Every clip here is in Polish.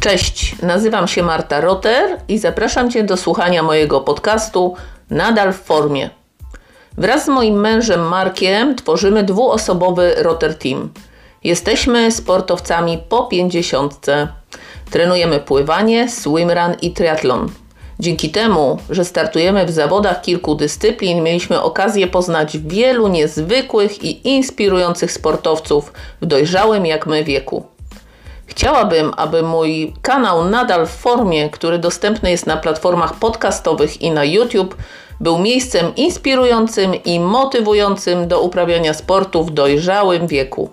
Cześć, nazywam się Marta Roter i zapraszam Cię do słuchania mojego podcastu Nadal w formie. Wraz z moim mężem Markiem tworzymy dwuosobowy Roter Team. Jesteśmy sportowcami po pięćdziesiątce. Trenujemy pływanie, swimrun i triatlon. Dzięki temu, że startujemy w zawodach kilku dyscyplin, mieliśmy okazję poznać wielu niezwykłych i inspirujących sportowców w dojrzałym jak my wieku. Chciałabym, aby mój kanał nadal w formie, który dostępny jest na platformach podcastowych i na YouTube, był miejscem inspirującym i motywującym do uprawiania sportu w dojrzałym wieku.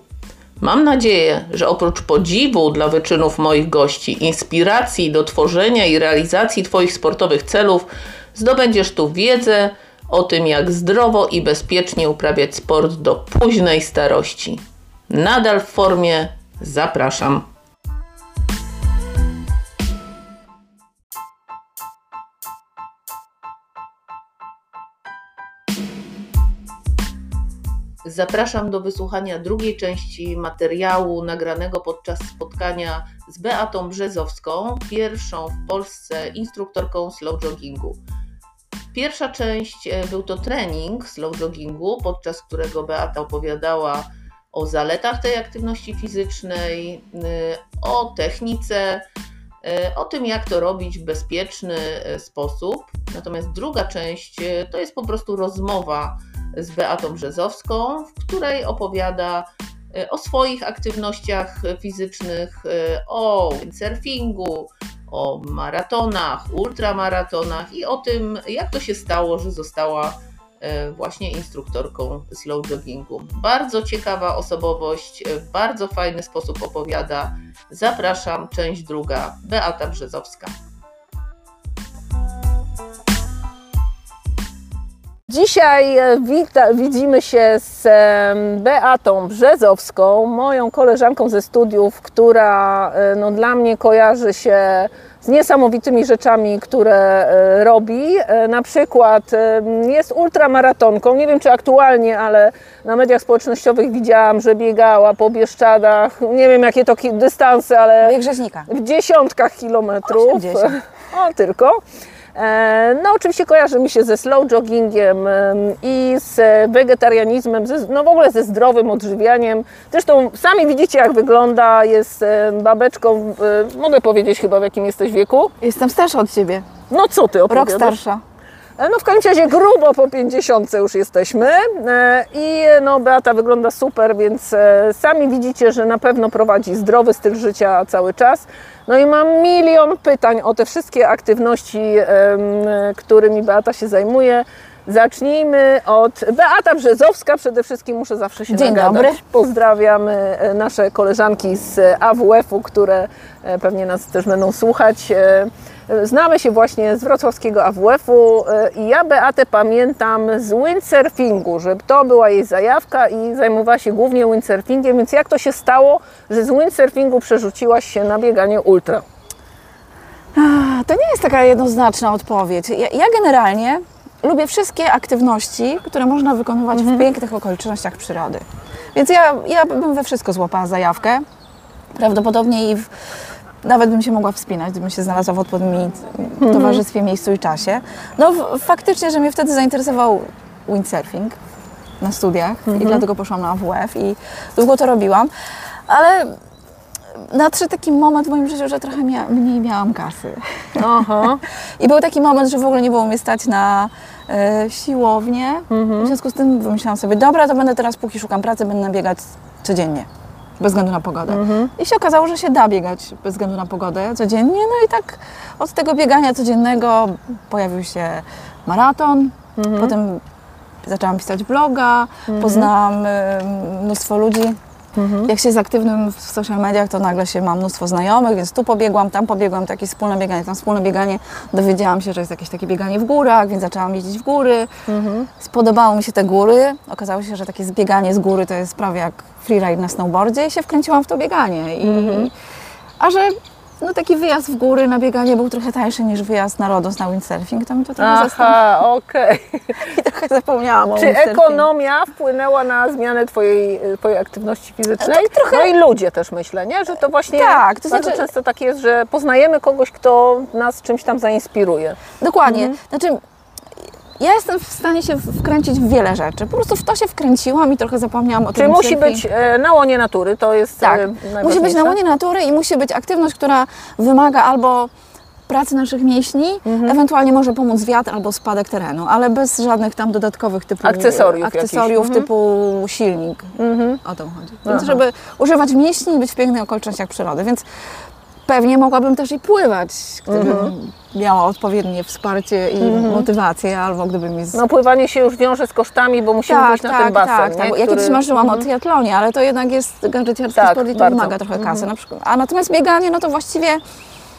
Mam nadzieję, że oprócz podziwu dla wyczynów moich gości, inspiracji do tworzenia i realizacji Twoich sportowych celów, zdobędziesz tu wiedzę o tym, jak zdrowo i bezpiecznie uprawiać sport do późnej starości. Nadal w formie zapraszam. Zapraszam do wysłuchania drugiej części materiału nagranego podczas spotkania z Beatą Brzezowską, pierwszą w Polsce instruktorką slow joggingu. Pierwsza część e, był to trening slow joggingu, podczas którego Beata opowiadała o zaletach tej aktywności fizycznej, e, o technice, e, o tym, jak to robić w bezpieczny sposób. Natomiast druga część to jest po prostu rozmowa z Beatą Brzezowską, w której opowiada e, o swoich aktywnościach fizycznych, e, o windsurfingu, o maratonach, ultramaratonach i o tym, jak to się stało, że została e, właśnie instruktorką slow joggingu. Bardzo ciekawa osobowość, w bardzo fajny sposób opowiada. Zapraszam, część druga, Beata Brzezowska. Dzisiaj e, wita, widzimy się z Beatą Brzezowską, moją koleżanką ze studiów, która e, no, dla mnie kojarzy się z niesamowitymi rzeczami, które e, robi. Na przykład jest ultramaratonką, nie wiem czy aktualnie, ale na mediach społecznościowych widziałam, że biegała po Bieszczadach, nie wiem jakie to dystanse, ale w dziesiątkach kilometrów. 80. O, tylko. E, no oczywiście kojarzy mi się ze slow joggingiem i z wegetarianizmem, no w ogóle ze zdrowym odżywianiem. Zresztą sami widzicie jak wygląda, jest babeczką, e, mogę powiedzieć chyba w jakim jesteś wieku? Jestem starsza od Ciebie. No co Ty opowiadasz? Rok starsza. E, no w każdym razie grubo po 50 już jesteśmy i no Beata wygląda super, więc sami widzicie, że na pewno prowadzi zdrowy styl życia cały czas. No i mam milion pytań o te wszystkie aktywności, którymi Beata się zajmuje. Zacznijmy od Beata Brzezowska. Przede wszystkim muszę zawsze się Dzień nagadać. dobry. Pozdrawiam e, nasze koleżanki z AWF-u, które e, pewnie nas też będą słuchać. Znamy się właśnie z wrocławskiego AWF-u i ja Beatę pamiętam z windsurfingu, że to była jej zajawka i zajmowała się głównie windsurfingiem, więc jak to się stało, że z windsurfingu przerzuciłaś się na bieganie ultra? To nie jest taka jednoznaczna odpowiedź. Ja, ja generalnie lubię wszystkie aktywności, które można wykonywać mhm. w pięknych okolicznościach przyrody. Więc ja, ja bym we wszystko złapała zajawkę. Prawdopodobnie i w, nawet bym się mogła wspinać, gdybym się znalazła w odpowiednim mhm. towarzystwie, miejscu i czasie. No faktycznie, że mnie wtedy zainteresował windsurfing na studiach mhm. i dlatego poszłam na AWF i długo to robiłam. Ale nadszedł taki moment w moim życiu, że trochę mia mniej miałam kasy. Aha. I był taki moment, że w ogóle nie było mnie stać na e, siłownię. Mhm. W związku z tym wymyślałam sobie, dobra, to będę teraz, póki szukam pracy, będę biegać codziennie. Bez względu na pogodę. Mhm. I się okazało, że się da biegać bez względu na pogodę codziennie. No i tak od tego biegania codziennego pojawił się maraton. Mhm. Potem zaczęłam pisać bloga, mhm. poznałam y, mnóstwo ludzi, Mhm. Jak się jest aktywnym w social mediach, to nagle się ma mnóstwo znajomych, więc tu pobiegłam, tam pobiegłam, takie wspólne bieganie, tam wspólne bieganie. Dowiedziałam się, że jest jakieś takie bieganie w górach, więc zaczęłam jeździć w góry. Mhm. Spodobały mi się te góry. Okazało się, że takie zbieganie z góry to jest prawie jak freeride na snowboardzie i się wkręciłam w to bieganie. I, mhm. A że no taki wyjazd w góry na bieganie był trochę tańszy niż wyjazd na Rodos na windsurfing, to mi to trochę Aha, okej. i trochę zapomniałam o Czy ekonomia wpłynęła na zmianę twojej, twojej aktywności fizycznej? Tak trochę- No i ludzie też myślę, nie? Że to właśnie Tak, to bardzo znaczy- często tak jest, że poznajemy kogoś, kto nas czymś tam zainspiruje. Dokładnie. Mhm. Znaczy, ja jestem w stanie się wkręcić w wiele rzeczy. Po prostu w to się wkręciłam i trochę zapomniałam o tym. Czyli musi być e, na łonie natury, to jest Tak. e, Musi być na łonie natury i musi być aktywność, która wymaga albo pracy naszych mięśni, Mhm. ewentualnie może pomóc wiatr albo spadek terenu, ale bez żadnych tam dodatkowych typu Akcesoriów akcesoriów jakichś. typu silnik. Mhm. O to chodzi. Więc Aha. żeby używać mięśni i być w pięknych okolicznościach przyrody. Więc pewnie mogłabym też i pływać, gdybym Mhm. miała odpowiednie wsparcie i motywację, albo gdybym mi z... No pływanie się już wiąże z kosztami, bo musimy tak, na tak, ten basen, tak, nie? tak. Ja Który- kiedyś marzyłam o triatlonie, ale to jednak jest gadżeciarski Tak, sport i to bardzo. wymaga trochę kasy. Na przykład. A natomiast bieganie, no to właściwie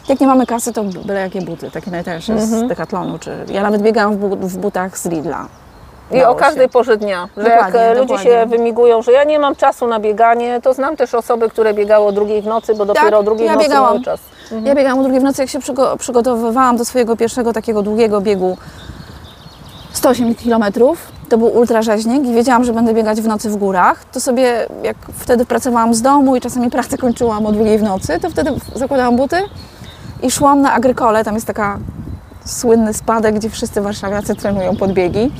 jak nie mamy kasy, to byle jakie buty, takie najtańsze z Decathlonu. Czy... Ja nawet biegałam w, w butach z Lidla. I o każdej się. porze dnia. Że Dokładnie, jak e, ludzie dokładnie. się wymigują, że ja nie mam czasu na bieganie, to znam też osoby, które biegały o drugiej w nocy, bo dopiero o drugiej ja w nocy biegałam. mały czas. Ja biegałam o drugiej w nocy, jak się przygo- przygotowywałam do swojego pierwszego takiego długiego biegu 108 km. To był ultrarzeźnik i wiedziałam, że będę biegać w nocy w górach. To sobie, jak wtedy pracowałam z domu i czasami pracę kończyłam o drugiej w nocy, to wtedy zakładałam buty i szłam na Agrykole. Tam jest taka słynny spadek, gdzie wszyscy warszawiacy trenują podbiegi,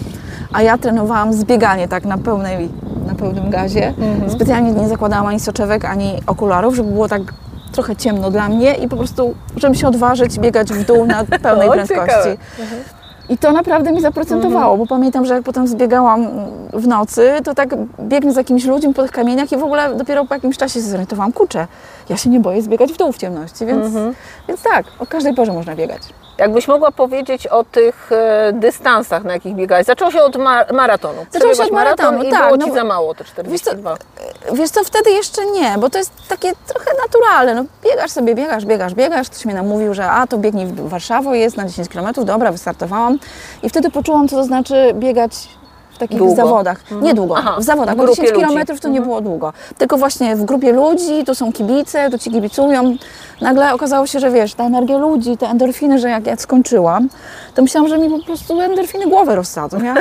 a ja trenowałam zbieganie tak na, pełnej, na pełnym gazie. Specjalnie nie zakładałam ani soczewek, ani okularów, żeby było tak trochę ciemno dla mnie i po prostu, żebym się odważyć biegać w dół na pełnej O, prędkości. ciekawe. I to naprawdę mi zaprocentowało, bo pamiętam, że jak potem zbiegałam w nocy, to tak biegnę z jakimiś ludźmi po tych kamieniach i w ogóle dopiero po jakimś czasie się zorientowałam, kurczę, ja się nie boję zbiegać w dół w ciemności, więc, więc tak, o każdej porze można biegać. Jakbyś mogła powiedzieć o tych e, dystansach, na jakich biegałeś. Zaczęło się od ma- maratonu. się Przebiegłaś od maraton maratonu, i tak, było no Ci bo- za mało te Wiesz 42. Wiesz co, wtedy jeszcze nie, bo to jest takie trochę naturalne. No, biegasz sobie, biegasz, biegasz, biegasz. Ktoś mi namówił, że a, to biegnij w Warszawę, jest na 10 km, dobra, wystartowałam. I wtedy poczułam, co to znaczy biegać takich Długo. zawodach. Niedługo, Aha, w zawodach, w bo grupie 10 ludzi. km to nie było długo. Tylko właśnie w grupie ludzi, tu są kibice, tu ci kibicują. Nagle okazało się, że wiesz, ta energia ludzi, te endorfiny, że jak ja skończyłam, to myślałam, że mi po prostu endorfiny głowę rozsadzą. Ja,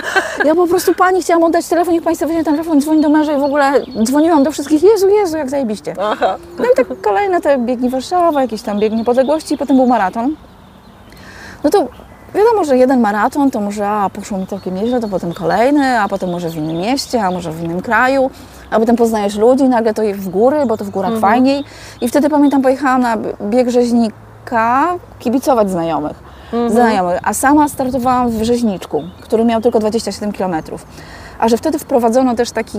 ja po prostu pani chciałam oddać telefon, niech państwo weźmie telefon, dzwoni do męża i w ogóle dzwoniłam do wszystkich, Jezu, Jezu, jak zajebiście. Aha. No i tak kolejne te biegi Warszawa, jakieś tam bieg niepodległości, potem był maraton. No to wiadomo, że jeden maraton to może, a poszło mi całkiem nieźle, to potem kolejny, a potem może w innym mieście, a może w innym kraju, a potem poznajesz ludzi, nagle to w góry, bo to w górach fajniej. I wtedy pamiętam, pojechałam na bieg rzeźnika kibicować znajomych. Znajomych, a sama startowałam w rzeźniczku, który miał tylko 27 km. A że wtedy wprowadzono też taki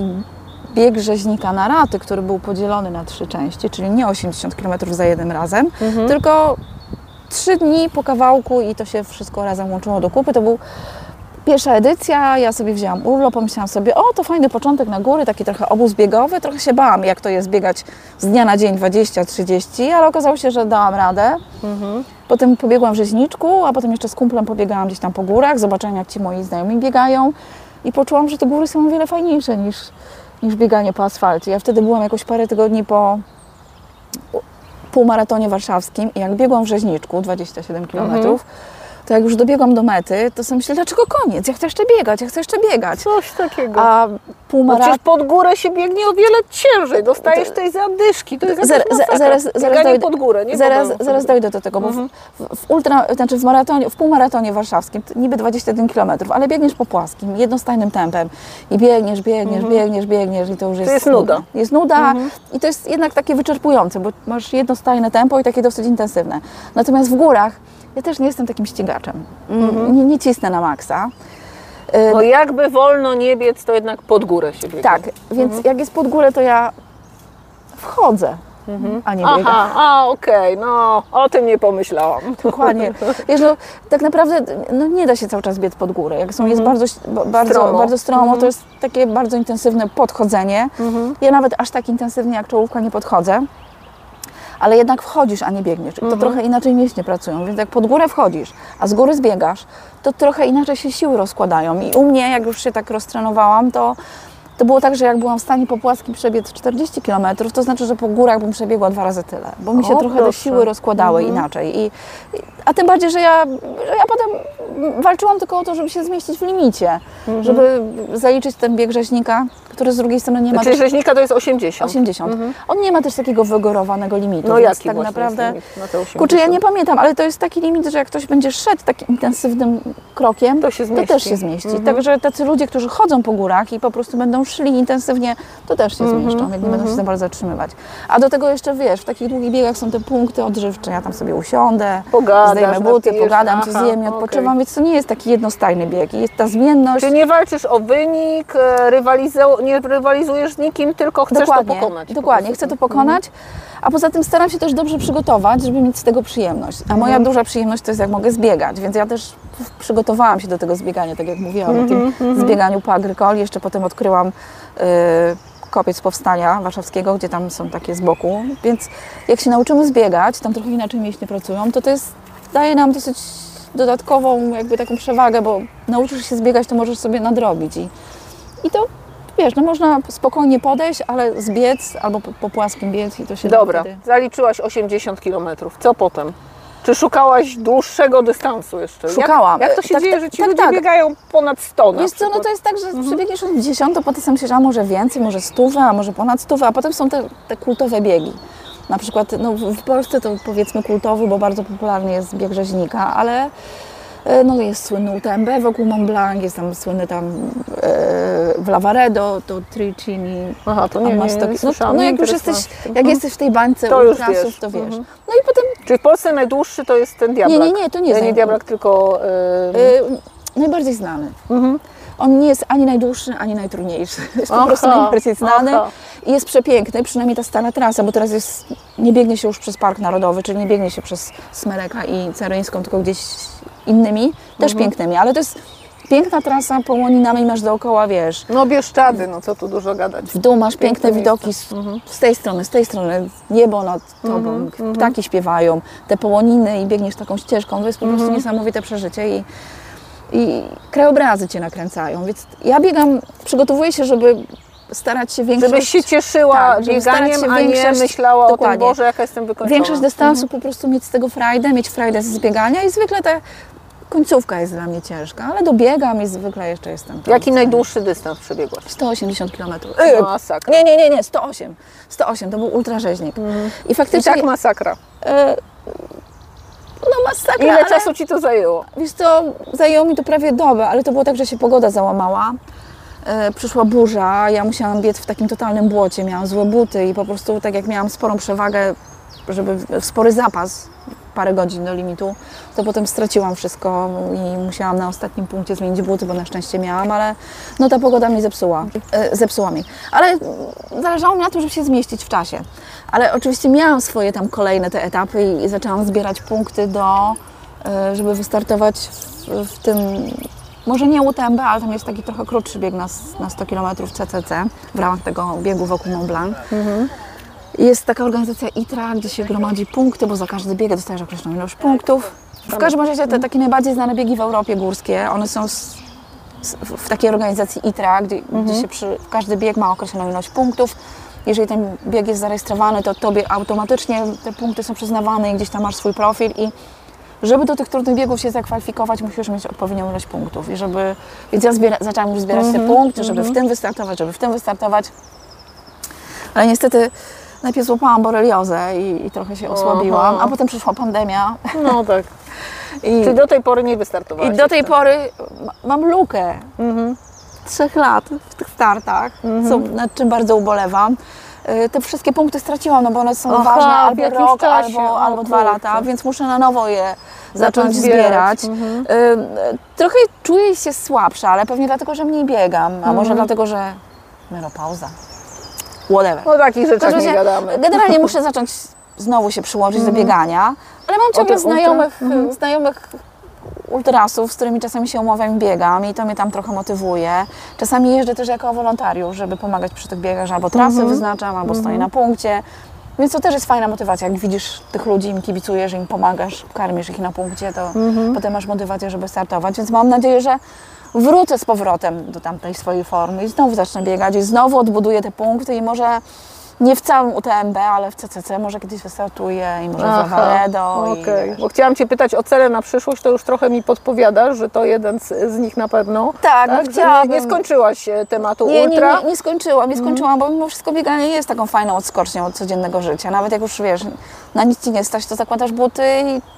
bieg rzeźnika na raty, który był podzielony na trzy części, czyli nie 80 km za jednym razem, tylko trzy dni po kawałku i to się wszystko razem łączyło do kupy. To był pierwsza edycja, ja sobie wzięłam urlop, pomyślałam sobie, o to fajny początek na góry, taki trochę obóz biegowy, trochę się bałam, jak to jest biegać z dnia na dzień 20-30, ale okazało się, że dałam radę. Potem pobiegłam w rzeźniczku, a potem jeszcze z kumplem pobiegałam gdzieś tam po górach, zobaczyłam jak ci moi znajomi biegają i poczułam, że te góry są o wiele fajniejsze niż, niż bieganie po asfalcie. Ja wtedy byłam jakoś parę tygodni po półmaratonie warszawskim i jak biegłam w rzeźniczku 27 km, to jak już dobiegłam do mety, to sobie myślę, dlaczego koniec? Ja chcę jeszcze biegać, ja chcę jeszcze biegać. Coś takiego. A półmaraton... przecież pod górę się biegnie o wiele ciężej, dostajesz tej zadyszki, to jest Zaraz, zaraz, zaraz, dojdę, pod górę, nie zaraz, zaraz dojdę do tego, bo w, w, w ultra, znaczy w maratonie, w półmaratonie warszawskim, to niby 21 km, ale biegniesz po płaskim, jednostajnym tempem i biegniesz, biegniesz, biegniesz, biegniesz i to już jest, jest nuda. Jest nuda i to jest jednak takie wyczerpujące, bo masz jednostajne tempo i takie dosyć intensywne. Natomiast w górach ja też nie jestem takim ścigaczem. Mm, Nie, nie cisnę na maksa. Y, No jakby wolno nie biec, to jednak pod górę się biegnie. tak, więc jak jest pod górę, to ja wchodzę, a nie biegam. Aha, a okej, no o tym nie pomyślałam. Dokładnie. Wiesz, no, tak naprawdę no, nie da się cały czas biec pod górę. Jak są, jest bardzo, ba- bardzo Stromo. bardzo stromo, to jest takie bardzo intensywne podchodzenie. Ja nawet aż tak intensywnie jak czołówka nie podchodzę. Ale jednak wchodzisz, a nie biegniesz. I to trochę inaczej mięśnie pracują. Więc jak pod górę wchodzisz, a z góry zbiegasz, to trochę inaczej się siły rozkładają. I u mnie, jak już się tak roztrenowałam, to to było tak, że jak byłam w stanie po płaskim przebiec 40 km, to znaczy, że po górach bym przebiegła dwa razy tyle, bo mi się O, trochę te proszę. siły rozkładały inaczej. I, a tym bardziej, że ja, że ja potem walczyłam tylko o to, żeby się zmieścić w limicie, żeby zaliczyć ten bieg rzeźnika, który z drugiej strony nie ma Czyli też rzeźnika to jest 80. 80. On nie ma też takiego wygórowanego limitu, No więc jaki tak naprawdę... jest 80? Kurczę, ja nie pamiętam, ale to jest taki limit, że jak ktoś będzie szedł takim intensywnym krokiem, To się to też się zmieści. Także tacy ludzie, którzy chodzą po górach i po prostu będą szli intensywnie, to też się zmieszczą, jak nie będą się za bardzo zatrzymywać. A do tego jeszcze, wiesz, w takich długich biegach są te punkty odżywcze, ja tam sobie usiądę, Pogadasz, zdejmę buty, napijesz, pogadam, coś aha, zjem i okej. odpoczywam, więc to nie jest taki jednostajny bieg. Jest ta zmienność. Czy nie walczysz o wynik, e, rywalizu- nie rywalizujesz z nikim, tylko chcesz dokładnie, to pokonać? po Dokładnie, chcę to pokonać, a poza tym staram się też dobrze przygotować, żeby mieć z tego przyjemność. A moja Mhm. duża przyjemność to jest jak mogę zbiegać, więc ja też przygotowałam się do tego zbiegania, tak jak mówiłam o Mhm, tym zbieganiu po Agrykol. Jeszcze potem odkryłam y, kopiec powstania warszawskiego, gdzie tam są takie z boku, więc jak się nauczymy zbiegać, tam trochę inaczej mięśnie pracują, to to jest, daje nam dosyć dodatkową jakby taką przewagę, bo nauczysz się zbiegać, to możesz sobie nadrobić i, i to wiesz, no można spokojnie podejść, ale zbiec albo po, po płaskim biec i to się Dobra, wtedy... zaliczyłaś 80 km. Co potem? Czy szukałaś dłuższego dystansu jeszcze? Szukałam. Jak, jak to się Tak, dzieje, tak, że ci tak, ludzie tak. biegają ponad 100 na Wiesz co, no to jest tak, że przebiegniesz 80, to potem sam się, a może więcej, może stówę, a może ponad stówę, a potem są te, te kultowe biegi. Na przykład no, w Polsce to powiedzmy kultowy, bo bardzo popularny jest bieg rzeźnika, ale e, no, jest słynny UTMB wokół Mont Blanc, jest tam słynny tam e, w Lavaredo, to Tricini, Aha, to nie, nie, nie, nie no, słyszałam, no nie jak już jesteś, jak jesteś w tej bańce To już ultrasów, wiesz. to wiesz. Mhm. No i potem Czyli w Polsce najdłuższy to jest ten diablak? Nie, nie, nie, to nie jest Nie diablak, tylko... Yy... najbardziej znany. On nie jest ani najdłuższy, ani najtrudniejszy. Jest po Aha, prostu najbardziej znany aha. i jest przepiękny, przynajmniej ta stara trasa, bo teraz jest, nie biegnie się już przez Park Narodowy, czyli nie biegnie się przez Smereka i Ceryńską, tylko gdzieś innymi, też Mhm. pięknymi, ale to jest piękna trasa połoninami, masz dookoła, wiesz, No Bieszczady, no co tu dużo gadać. w dół masz piękne Piękne widoki z, z tej strony, z tej strony, niebo nad tobą, ptaki śpiewają, te połoniny i biegniesz taką ścieżką, to jest po prostu niesamowite przeżycie i, i krajobrazy cię nakręcają, więc ja biegam, przygotowuję się, żeby starać się większość... Żebyś się cieszyła tak, bieganiem, się a nie myślała o tym, dokładnie. Boże, jaka jestem wykończona. Większość dystansu po prostu mieć z tego frajdę, mieć frajdę z biegania i zwykle ta końcówka jest dla mnie ciężka, ale dobiegam i zwykle jeszcze jestem tam. Jaki najdłuższy dystans przebiegłaś? 180 km. Masakra. Nie, nie, nie, nie, 108. 108, to był ultrarzeźnik. I I faktycznie... tak masakra. e, no masakra, Ile ale, czasu Ci to zajęło? Wiesz co, zajęło mi to prawie dobę, ale to było tak, że się pogoda załamała. E, przyszła burza, ja musiałam biec w takim totalnym błocie, miałam złe buty i po prostu tak jak miałam sporą przewagę, żeby spory zapas, parę godzin do limitu, to potem straciłam wszystko i musiałam na ostatnim punkcie zmienić buty, bo na szczęście miałam, ale no ta pogoda mnie zepsuła, e, zepsuła mi. Ale zależało mi na tym, żeby się zmieścić w czasie. Ale oczywiście miałam swoje tam kolejne te etapy i, zaczęłam zbierać punkty do, e, żeby wystartować w, w tym, może nie UTMB, ale tam jest taki trochę krótszy bieg na, na 100 km CCC w ramach tego biegu wokół Mont Blanc. Jest taka organizacja ITRA, gdzie się gromadzi punkty, bo za każdy bieg dostajesz określoną ilość punktów. W każdym razie te takie najbardziej znane biegi w Europie górskie, one są z, z, w takiej organizacji ITRA, gdzie, gdzie się przy, każdy bieg ma określoną ilość punktów. Jeżeli ten bieg jest zarejestrowany, to tobie automatycznie te punkty są przyznawane i gdzieś tam masz swój profil i żeby do tych trudnych biegów się zakwalifikować, musisz mieć odpowiednią ilość punktów. I żeby, więc ja zbiera, zaczęłam już zbierać te punkty, żeby w tym wystartować, żeby w tym wystartować. Ale niestety najpierw złapałam boreliozę i, i trochę się osłabiłam, Aha. a potem przyszła pandemia. No tak. I, Czy do tej pory nie wystartowałaś? i do tej pory ma- mam lukę trzech lat w tych startach, co, nad czym bardzo ubolewam. Y, Te wszystkie punkty straciłam, no bo one są Aha, ważne w albo jakimś rok, czasie. albo, O albo dwa lata, więc muszę na nowo je Zacząć zbierać. zbierać. Y, y, Trochę czuję się słabsza, ale pewnie dlatego, że mniej biegam, a może dlatego, że menopauza. Whatever. O takich rzeczach nie gadamy. Generalnie muszę zacząć znowu się przyłożyć do biegania, ale mam ciągle te ultra? znajomych, znajomych ultrasów, z którymi czasami się umawiam i biegam i to mnie tam trochę motywuje. Czasami jeżdżę też jako wolontariusz, żeby pomagać przy tych biegach, albo trasy wyznaczam, albo stoję na punkcie. Więc to też jest fajna motywacja, jak widzisz tych ludzi, im kibicujesz, im pomagasz, karmisz ich na punkcie, to potem masz motywację, żeby startować. Więc mam nadzieję, że wrócę z powrotem do tamtej swojej formy i znowu zacznę biegać i znowu odbuduję te punkty i może nie w całym UTMB, ale w CCC może kiedyś wystartuję i może w Lavaredo. okej. wiesz. Bo chciałam Cię pytać o cele na przyszłość, to już trochę mi podpowiadasz, że to jeden z, z nich na pewno. Tak, no Że nie, nie skończyłaś e, tematu Nie, nie, ultra. nie, nie skończyłam, nie skończyłam, bo mimo wszystko bieganie jest taką fajną odskocznią od codziennego życia. Nawet jak już wiesz, na nic ci nie stać, to zakładasz buty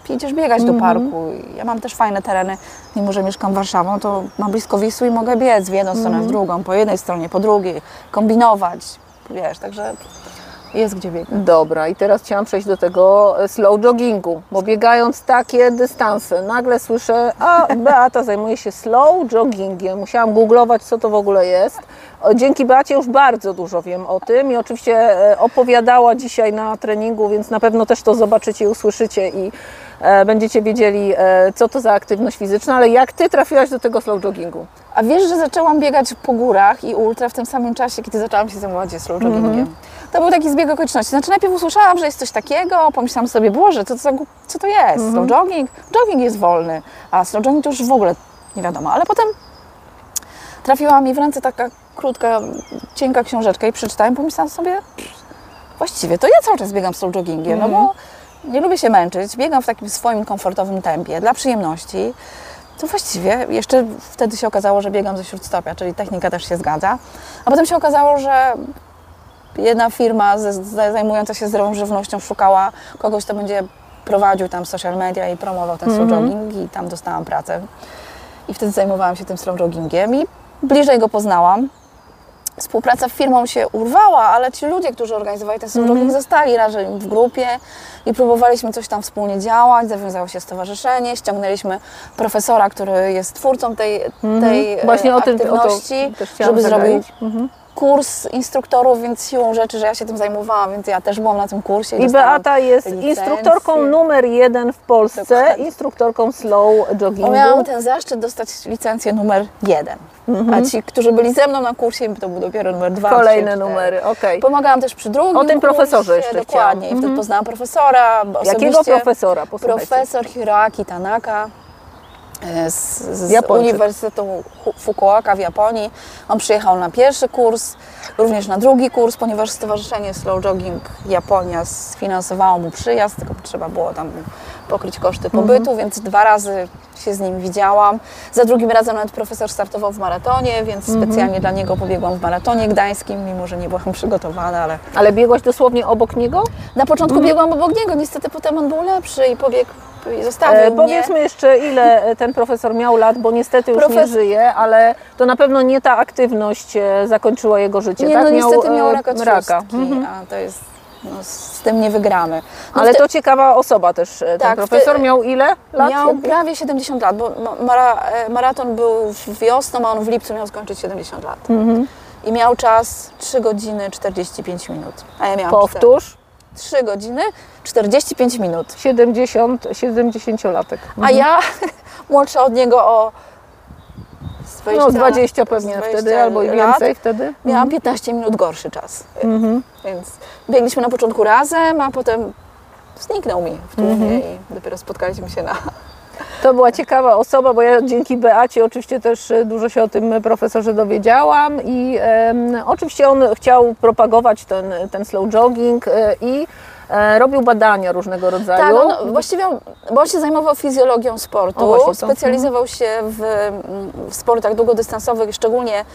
i idziesz biegać do parku. I Ja mam też fajne tereny, mimo że mieszkam Warszawą, to mam blisko Wisły i mogę biec w jedną stronę, w drugą, po jednej stronie, po drugiej, kombinować, wiesz, także jest gdzie biegać. Dobra, i teraz chciałam przejść do tego e, slow joggingu, bo biegając takie dystanse, nagle słyszę, a Beata zajmuje się slow joggingiem. Musiałam googlować, co to w ogóle jest. Dzięki Beacie już bardzo dużo wiem o tym i oczywiście e, opowiadała dzisiaj na treningu, więc na pewno też to zobaczycie i usłyszycie i e, będziecie wiedzieli, co to za aktywność fizyczna, ale jak Ty trafiłaś do tego slow joggingu? A wiesz, że zaczęłam biegać po górach i ultra w tym samym czasie, kiedy zaczęłam się zajmować slow joggingiem. To był taki zbieg okoliczności. Znaczy najpierw usłyszałam, że jest coś takiego, pomyślałam sobie, Boże, co głup- co to jest? Slow jogging? Jogging jest wolny, a slow jogging to już w ogóle nie wiadomo. Ale potem trafiła mi w ręce taka krótka, cienka książeczka i przeczytałam, pomyślałam sobie, właściwie to ja cały czas biegam slow joggingiem, no bo nie lubię się męczyć, biegam w takim swoim komfortowym tempie, dla przyjemności. To właściwie jeszcze wtedy się okazało, że biegam ze śródstopia, czyli technika też się zgadza. A potem się okazało, że jedna firma zajmująca się zdrową żywnością szukała kogoś, kto będzie prowadził tam social media i promował ten slow jogging i tam dostałam pracę. I wtedy zajmowałam się tym slow joggingiem i bliżej go poznałam. Współpraca z firmą się urwała, ale ci ludzie, którzy organizowali ten slow jogging, zostali razem w grupie i próbowaliśmy coś tam wspólnie działać. Zawiązało się stowarzyszenie, ściągnęliśmy profesora, który jest twórcą tej, tej e, Właśnie o tym o to aktywności, żeby zrobił zagaić. Kurs instruktorów, więc siłą rzeczy, że ja się tym zajmowałam, więc ja też byłam na tym kursie. I Beata jest instruktorką numer jeden w Polsce, Dokładnie. instruktorką slow joggingu. Miałam ten zaszczyt dostać licencję numer jeden. A ci, którzy byli ze mną na kursie, to był dopiero numer dwa. Kolejne cztery. numery, okej. Pomagałam też przy drugim O tym profesorze kursie, jeszcze Dokładnie. chciałam. I wtedy poznałam profesora. Jakiego profesora? Posłuchajcie. Profesor Hiroaki Tanaka e, z, z Japończyk. Uniwersytetu Fukuoka w Japonii. On przyjechał na pierwszy kurs, również na drugi kurs, ponieważ Stowarzyszenie Slow Jogging Japonia sfinansowało mu przyjazd, tylko trzeba było tam pokryć koszty pobytu, więc dwa razy się z nim widziałam. Za drugim razem nawet profesor startował w maratonie, więc specjalnie dla niego pobiegłam w maratonie gdańskim, mimo że nie byłam przygotowana, ale Ale biegłaś dosłownie obok niego? na początku biegłam obok niego, niestety potem on był lepszy i pobiegł, zostawił E, powiedzmy jeszcze, ile e, ten profesor miał lat, bo niestety już nie Profes- żyje, ale to na pewno nie ta aktywność e, zakończyła jego życie, Nie, tak? no niestety e, miał raka raka. trzustki, a to jest, no, z tym nie wygramy. No Ale wte- to ciekawa osoba też, e, ten Tak, profesor. wte- Miał ile lat? Miał Jak- prawie 70 lat, bo ma- mara, e, maraton był wiosną, a on w lipcu miał skończyć 70 lat. Mhm. I miał czas 3 godziny 45 minut, a ja miałam Powtórz. 3 godziny 45 minut. 70, 70-latek. A ja młodsza od niego o z 20, No z 20 pewnie z 20 wtedy, albo i lat. więcej wtedy. Miałam 15 minut gorszy czas. Mhm. Więc biegliśmy na początku razem, a potem zniknął mi w tłumie Mhm. i dopiero spotkaliśmy się na... To była ciekawa osoba, bo ja dzięki Beacie oczywiście też e, dużo się o tym profesorze dowiedziałam i em, oczywiście on chciał propagować ten, ten slow jogging e, i e, robił badania różnego rodzaju. Tak, on właściwie, on- bo on się zajmował fizjologią sportu, O, właśnie specjalizował się w, w sportach długodystansowych, szczególnie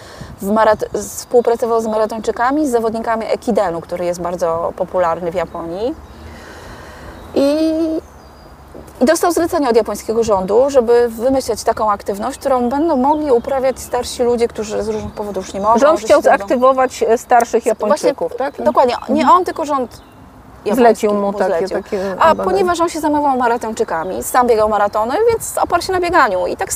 w marat- współpracował z maratończykami, z zawodnikami ekidenu, który jest bardzo popularny w Japonii. I, I dostał zlecenie od japońskiego rządu, żeby wymyśleć taką aktywność, którą będą mogli uprawiać starsi ludzie, którzy z różnych powodów już nie mogą. Rząd chciał zaktywować e, starszych Japończyków, Właśnie, tak? Dokładnie, nie on, tylko rząd Zlecił mu takie- zlecił. takie A badania. ponieważ on się zajmował maratończykami, sam biegał maratony, więc oparł się na bieganiu i tak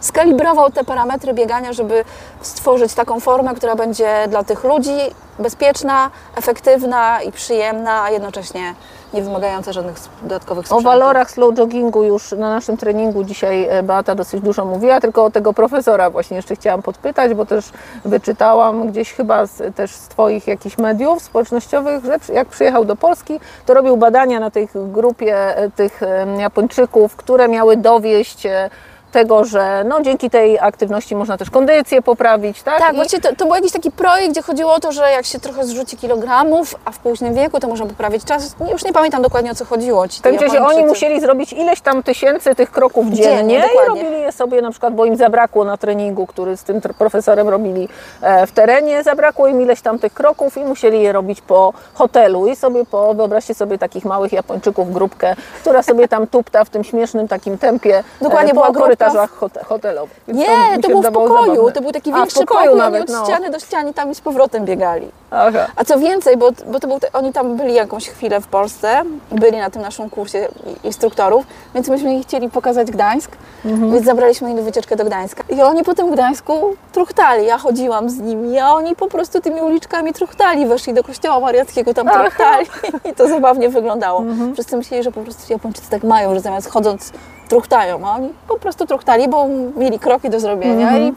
skalibrował te parametry biegania, żeby stworzyć taką formę, która będzie dla tych ludzi bezpieczna, efektywna i przyjemna, a jednocześnie nie wymagająca żadnych dodatkowych O sprzętów. walorach slow joggingu już na naszym treningu dzisiaj e, Beata dosyć dużo mówiła, tylko o tego profesora właśnie jeszcze chciałam podpytać, bo też wyczytałam gdzieś chyba z, też z Twoich jakichś mediów społecznościowych, że jak przyjechał do Polski, to robił badania na tej grupie e, tych Japończyków, które miały dowieść e, tego, że no, dzięki tej aktywności można też kondycję poprawić, tak? Tak, I- właściwie to, to był jakiś taki projekt, gdzie chodziło o to, że jak się trochę zrzuci kilogramów, a w późnym wieku, to można poprawić czas. Już nie pamiętam dokładnie o co chodziło. Ci każdym razie oni musieli zrobić ileś tam tysięcy tych kroków Dziennie, dziennie, i dokładnie. robili je sobie na przykład, bo im zabrakło na treningu, który z tym profesorem robili e, w terenie, zabrakło im ileś tam tych kroków i musieli je robić po hotelu i sobie po, wyobraźcie sobie takich małych Japończyków, grupkę, która sobie tam tupta w tym śmiesznym takim tempie Dokładnie, e, była po grupka korytarzach hote- hotelowych. Więc Nie, się to był w pokoju. zabawne. To był taki A, większy pokój, oni nawet, od no. ściany do ściany tam i z powrotem biegali. Aha. A co więcej, bo, bo to był, oni tam byli jakąś chwilę w Polsce, byli na tym naszym kursie instruktorów, więc myśmy ich chcieli pokazać Gdańsk, Mhm. więc zabraliśmy ich na wycieczkę do Gdańska. I oni po tym Gdańsku truchtali, ja chodziłam z nimi, a oni po prostu tymi uliczkami truchtali, weszli do kościoła mariackiego, tam Aha. truchtali i to zabawnie wyglądało. Mhm. Wszyscy myśleli, że po prostu Japończycy tak mają, że zamiast chodząc truchtają, a oni po prostu truchtali, bo mieli kroki do zrobienia i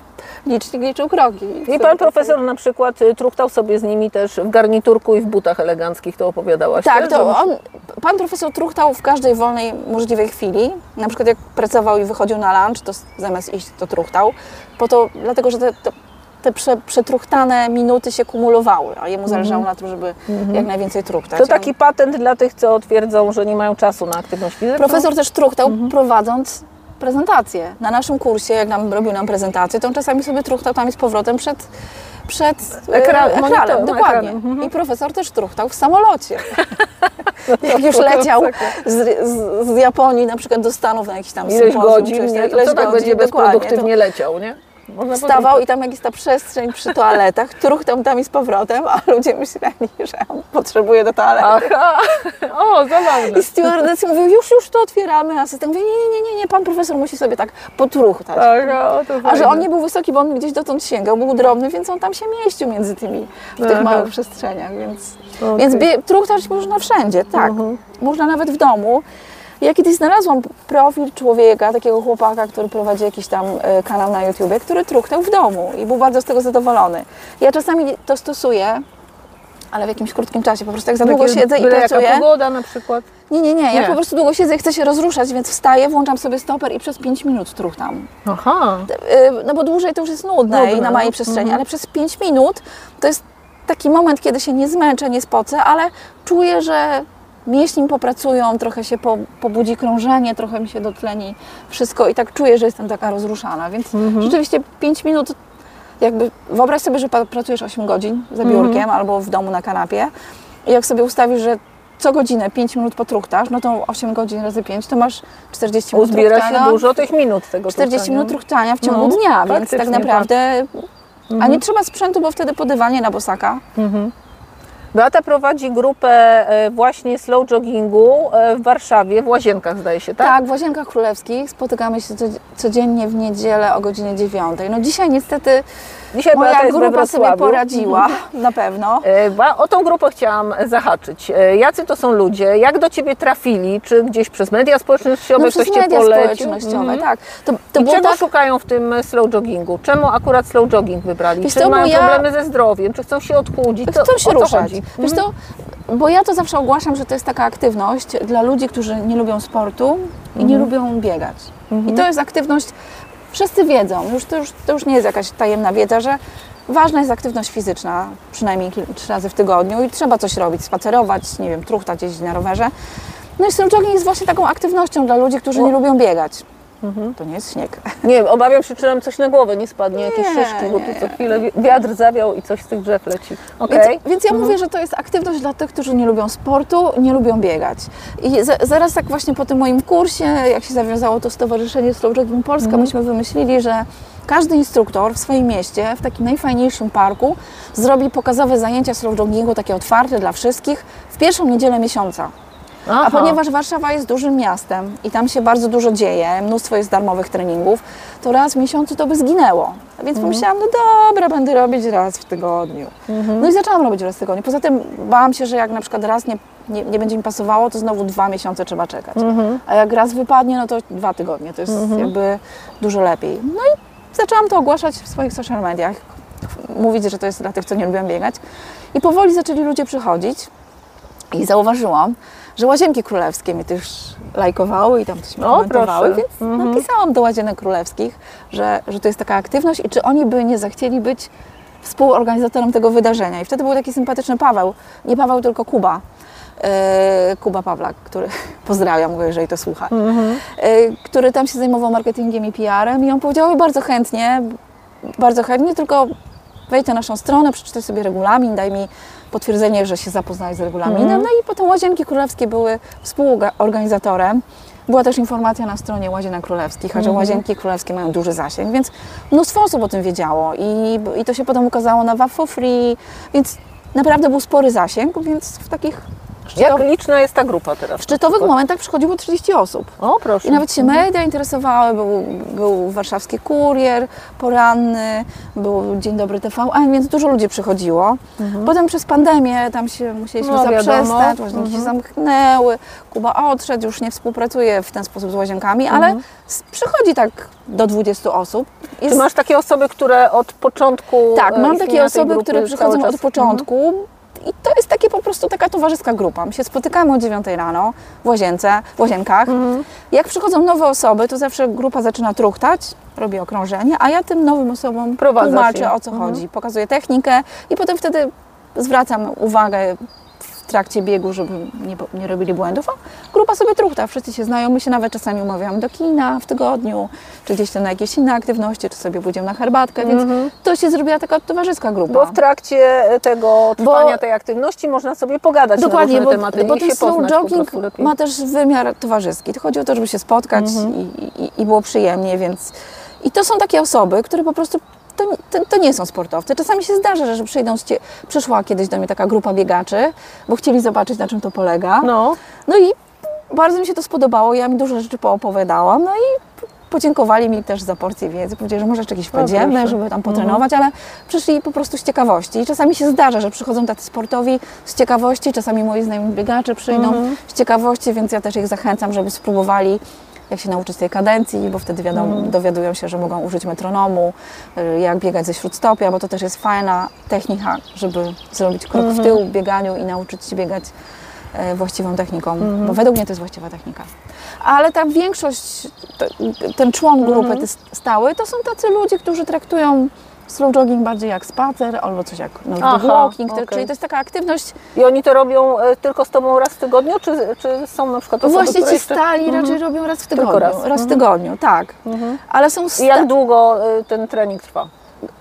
licznik liczył kroki. I pan profesor na przykład y, truchtał sobie z nimi też w garniturku i w butach eleganckich, to opowiadałaś. Tak, to on, pan profesor truchtał w każdej wolnej możliwej chwili. Na przykład jak pracował i wychodził na lunch, to zamiast iść, to truchtał. Po to, dlatego, że te, te, te prze, przetruchtane minuty się kumulowały, a jemu zależało na tym, żeby jak najwięcej truchtać. To taki patent dla tych, co twierdzą, że nie mają czasu na aktywność fizyczną. Profesor też truchtał prowadząc prezentację. Na naszym kursie, jak nam robił nam prezentację, to on czasami sobie truchtał tam i z powrotem przed, przed e, Ekran- ekranem. monitor- dokładnie. ekranem, mhm. I profesor też truchtał w samolocie. jak już leciał z, z, z Japonii na przykład do Stanów na jakiś tam Ileś godzin, nie? To ileś co tak godzin, będzie bezproduktywnie leciał, nie? Można to Wstawał i tam jak jest ta przestrzeń przy toaletach, truchtał tam i z powrotem, a ludzie myśleli, że on potrzebuje do toalety. Aha, o, zabawne. I stewardesy mówią, już, już to otwieramy. A Asystent mówi, nie, nie, nie, nie, nie, pan profesor musi sobie tak potruchtać. Aha, to A że fajne. on nie był wysoki, bo on gdzieś dotąd sięgał, był drobny, więc on tam się mieścił między tymi, w tych Aha. małych przestrzeniach, więc, Okej. więc truchtać można wszędzie, tak. Mhm. Można nawet w domu. Ja kiedyś znalazłam profil człowieka, takiego chłopaka, który prowadzi jakiś tam e, kanał na YouTubie, który truchtał w domu i był bardzo z tego zadowolony. Ja czasami to stosuję, ale w jakimś krótkim czasie, po prostu jak za długo Takie siedzę i pracuję. jaka pogoda na przykład. Nie, nie, nie. Ja Nie. po prostu długo siedzę i chcę się rozruszać, więc wstaję, włączam sobie stoper i przez 5 minut truchtam. Aha. Yy, No bo dłużej to już jest nudne, Nudne, i na no. przestrzeni, Mhm. ale przez 5 minut to jest taki moment, kiedy się nie zmęczę, nie spocę, ale czuję, że mięśnie mi popracują, trochę się po, pobudzi krążenie, trochę mi się dotleni wszystko i tak czuję, że jestem taka rozruszana, więc Mhm. rzeczywiście 5 minut jakby wyobraź sobie, że pracujesz 8 godzin za Mhm. biurkiem albo w domu na kanapie i jak sobie ustawisz, że co godzinę 5 minut potruchtasz, no to 8 godzin razy 5 to masz 40 minut Uzbiera się dużo tych minut tego 40 truchtania. minut truchtania w ciągu No, dnia, więc tak tak. naprawdę. A nie trzeba sprzętu, bo wtedy podywanie na bosaka. Beata prowadzi grupę e, właśnie slow joggingu e, w Warszawie, w Łazienkach zdaje się, tak? Tak, w Łazienkach Królewskich spotykamy się co- codziennie w niedzielę o godzinie 9. No dzisiaj niestety Dzisiaj Beata moja we grupa sobie poradziła, na pewno. E, O tą grupę chciałam zahaczyć. Jacy to są ludzie? Jak do Ciebie trafili? Czy gdzieś przez media społecznościowe No ktoś Cię media polecił? społecznościowe, Mhm. tak. To, to czego tak, szukają w tym slow joggingu? Czemu akurat slow jogging wybrali? Wiesz czy mają ja- problemy ze zdrowiem? Czy chcą się odchudzić? Chcą się ruszać. Wiesz Mhm. to, bo ja to zawsze ogłaszam, że to jest taka aktywność dla ludzi, którzy nie lubią sportu i nie lubią biegać. I to jest aktywność, wszyscy wiedzą, już to, już to już nie jest jakaś tajemna wiedza, że ważna jest aktywność fizyczna, przynajmniej trzy razy w tygodniu i trzeba coś robić, spacerować, nie wiem, truchtać, jeździć na rowerze. No i slow jogging jest właśnie taką aktywnością dla ludzi, którzy nie lubią biegać. To nie jest śnieg. Nie, obawiam się, czy nam coś na głowę nie spadnie, jakieś szyszki, bo tu co chwilę wi- wiatr zawiał i coś z tych drzew leci. Okej. Więc, więc ja mówię, że to jest aktywność dla tych, którzy nie lubią sportu, nie lubią biegać. I za, zaraz tak właśnie po tym moim kursie, jak się zawiązało to Stowarzyszenie Slow Jogging Polska, myśmy wymyślili, że każdy instruktor w swoim mieście, w takim najfajniejszym parku, zrobi pokazowe zajęcia slow joggingu, takie otwarte dla wszystkich, w pierwszą niedzielę miesiąca. Aha. A ponieważ Warszawa jest dużym miastem i tam się bardzo dużo dzieje, mnóstwo jest darmowych treningów, to raz w miesiącu to by zginęło. A Więc pomyślałam, no dobra, będę robić raz w tygodniu. No i zaczęłam robić raz w tygodniu. Poza tym bałam się, że jak na przykład raz nie, nie, nie będzie mi pasowało, to znowu dwa miesiące trzeba czekać. A jak raz wypadnie, no to dwa tygodnie. To jest jakby dużo lepiej. No i zaczęłam to ogłaszać w swoich social mediach. Mówić, że to jest dla tych, co nie lubią biegać. I powoli zaczęli ludzie przychodzić. I zauważyłam, że Łazienki Królewskie mnie też lajkowały i tam coś mi O, komentowały, proszę. więc napisałam do Łazienek Królewskich, że, że to jest taka aktywność i czy oni by nie zachcieli być współorganizatorem tego wydarzenia. I wtedy był taki sympatyczny Paweł, nie Paweł, tylko Kuba. e, Kuba Pawlak, który pozdrawiam go, jeżeli to słucha, e, który tam się zajmował marketingiem i PR-em i on powiedział bardzo chętnie, bardzo chętnie, tylko wejdź na naszą stronę, przeczytaj sobie regulamin, daj mi potwierdzenie, że się zapoznałeś z regulaminem. No i potem Łazienki Królewskie były współorganizatorem. Była też informacja na stronie Łazienek Królewskich, a że Łazienki Królewskie mają duży zasięg, więc mnóstwo osób o tym wiedziało i, i to się potem ukazało na WAF for Free, więc naprawdę był spory zasięg, więc w takich Jak liczna jest ta grupa teraz? w szczytowych momentach przychodziło 30 osób. O, proszę. I nawet się media interesowały, był, był warszawski kurier poranny, był Dzień Dobry TVN, więc dużo ludzi przychodziło. Potem przez pandemię tam się musieliśmy No, zaprzestać, łazienki się zamknęły, Kuba odszedł, już nie współpracuje w ten sposób z łazienkami, ale s- przychodzi tak do 20 osób. Czy Jest- masz takie osoby, które od początku tak, e, mam istnienia takie osoby, które przychodzą Mhm. od początku. I to jest takie po prostu taka towarzyska grupa. My się spotykamy o 9 rano w łazience, w łazienkach. Mhm. Jak przychodzą nowe osoby, to zawsze grupa zaczyna truchtać, robi okrążenie, a ja tym nowym osobom tłumaczę je. o co Mhm. chodzi, pokazuję technikę i potem wtedy zwracam uwagę trakcie biegu, żeby nie, nie robili błędów, a grupa sobie truchta, wszyscy się znają, my się nawet czasami umawiamy do kina w tygodniu, czy gdzieś tam na jakieś inne aktywności, czy sobie pójdziemy na herbatkę, więc to się zrobiła taka towarzyska grupa. Bo w trakcie tego trwania Bo- tej aktywności można sobie pogadać Dokładnie, na bo, różne tematy bo ten się slow jogging ma też wymiar towarzyski. To chodzi o to, żeby się spotkać Mhm. i, i, i było przyjemnie, więc... I to są takie osoby, które po prostu... To, nie- to, to nie są sportowcy. Czasami się zdarza, że przyjdą, przyszła kiedyś do mnie taka grupa biegaczy, bo chcieli zobaczyć, na czym to polega. No, No i bardzo mi się to spodobało, ja mi dużo rzeczy poopowiadałam, no i podziękowali mi też za porcję wiedzy, powiedzieli, że może jeszcze wejdziemy, proszę. żeby tam potrenować, ale przyszli po prostu z ciekawości. I czasami się zdarza, że przychodzą tacy sportowi z ciekawości, czasami moi znajomi biegacze przyjdą z ciekawości, więc ja też ich zachęcam, żeby spróbowali jak się nauczyć tej kadencji, bo wtedy wiadomo, dowiadują się, że mogą użyć metronomu, y, jak biegać ze śródstopia, bo to też jest fajna technika, żeby zrobić krok w tył w bieganiu i nauczyć się biegać e, właściwą techniką, bo według mnie to jest właściwa technika. Ale ta większość, te- ten człon grupy ty stały, to są tacy ludzie, którzy traktują slow jogging bardziej jak spacer albo coś jak Aha, walking, okej. czyli to jest taka aktywność i oni to robią e, tylko z Tobą raz w tygodniu, czy, czy są na przykład osoby, Właśnie ci jeszcze... stali raczej robią raz w tygodniu. raz. Raz, w Mhm. tygodniu, tak. Ale są I sta- jak długo e, ten trening trwa?